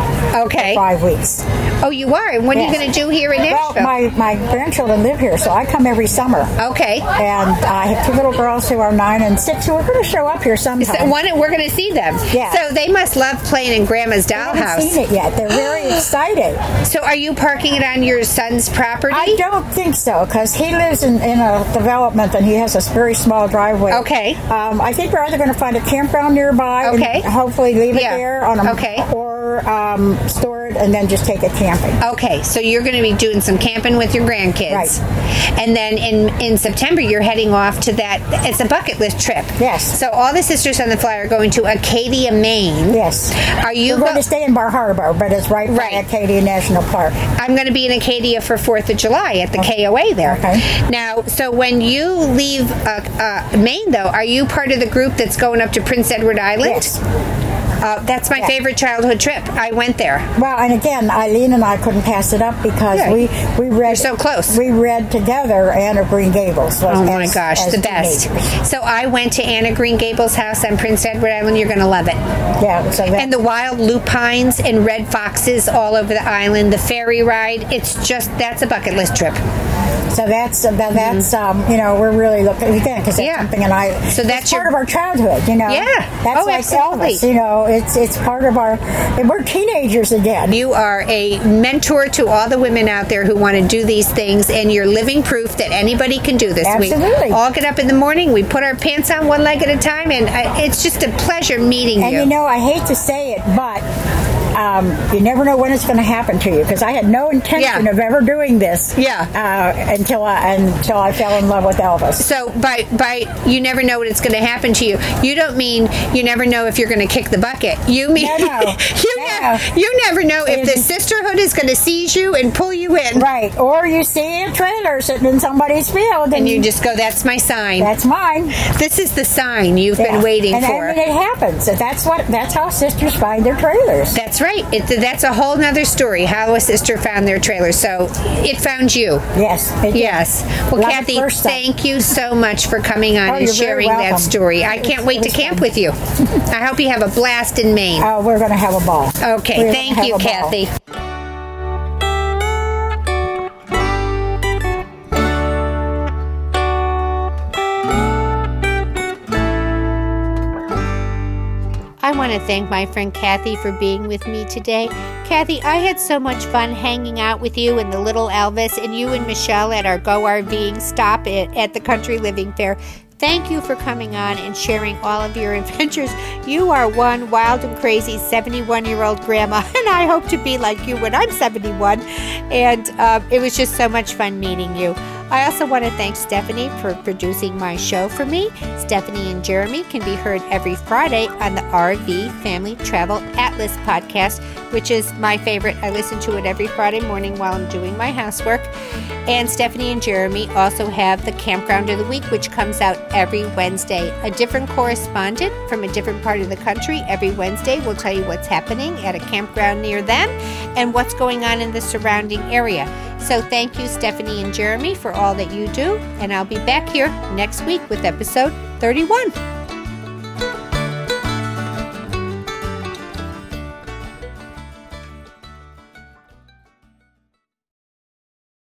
Okay. five weeks. Oh, you are. And what yes. are you going to do here in Nashville? Well, my my grandchildren live here, so I come every summer. Okay. And I have two little girls who are nine and six who are going to show up here sometime. So one, we're going to see them. Yeah. So they must love playing in Grandma's dollhouse. They haven't seen it yet. They're very excited. So are you parking it on your son's property? I don't think so because he lives in, in a development and he has a very small driveway. Okay. Um, I think we're either going to find a campground nearby okay. and hopefully leave yeah. it there on a okay. or um, store it and then just take it camping. Okay, so you're going to be doing some camping with your grandkids, right? And then in in September you're heading off to that. It's a bucket list trip. Yes. So all the sisters on the fly are going to Acadia, Maine. Yes. Are you We're going to stay in Bar Harbor, but it's right, right. by Acadia National Park. I'm going to be in Acadia for Fourth of July at the okay. KOA there. Okay. Now, so when you leave uh, uh, Maine, though, are you part of the group that's going up to Prince Edward Island? Yes. Uh, that's my yeah. favorite childhood trip. I went there. Well, and again, Eileen and I couldn't pass it up because yeah. we we read You're so close. We read together Anne of Green Gables. oh my as, gosh, as the best! So I went to Anne of Green Gables' house on Prince Edward Island. You're going to love it. Yeah. So and the wild lupines and red foxes all over the island. The ferry ride. It's just that's a bucket list trip. So that's uh, that's mm-hmm. um, you know we're really looking again because that's yeah. something and I so that's part your, of our childhood you know yeah that's oh, like absolutely. Elvis, you know it's it's part of our we're teenagers again you are a mentor to all the women out there who want to do these things and you're living proof that anybody can do this absolutely we all get up in the morning we put our pants on one leg at a time and I, it's just a pleasure meeting and you and you know I hate to say it but um, you never know when it's going to happen to you because I had no intention yeah. of ever doing this. Yeah. Uh, until I until I fell in love with Elvis. So by by you never know what it's going to happen to you. You don't mean you never know if you're going to kick the bucket. You mean no, no. you no. Never, you never know if the sisterhood is going to seize you and pull you in. Right. Or you see a trailer sitting in somebody's field and, and you just go, "That's my sign. That's mine. This is the sign you've yeah. been waiting and, for." And it happens. That's what. That's how sisters find their trailers. That's right. It, that's a whole nother story. How a sister found their trailer. So it found you. Yes. Yes. Well, Love Kathy, thank you so much for coming on oh, and sharing that story. I can't wait to camp fun. with you. I hope you have a blast in Maine. Oh, we're going to have a ball. Okay. We're thank you, Kathy. I want to thank my friend Kathy for being with me today. Kathy, I had so much fun hanging out with you and the little Elvis and you and Michelle at our Go RVing stop at, at the Country Living Fair. Thank you for coming on and sharing all of your adventures. You are one wild and crazy 71 year old grandma, and I hope to be like you when I'm 71. And uh, it was just so much fun meeting you. I also want to thank Stephanie for producing my show for me. Stephanie and Jeremy can be heard every Friday on the RV Family Travel Atlas podcast, which is my favorite. I listen to it every Friday morning while I'm doing my housework. And Stephanie and Jeremy also have the Campground of the Week, which comes out every Wednesday. A different correspondent from a different part of the country every Wednesday will tell you what's happening at a campground near them and what's going on in the surrounding area. So thank you, Stephanie and Jeremy, for all that you do. And I'll be back here next week with episode 31.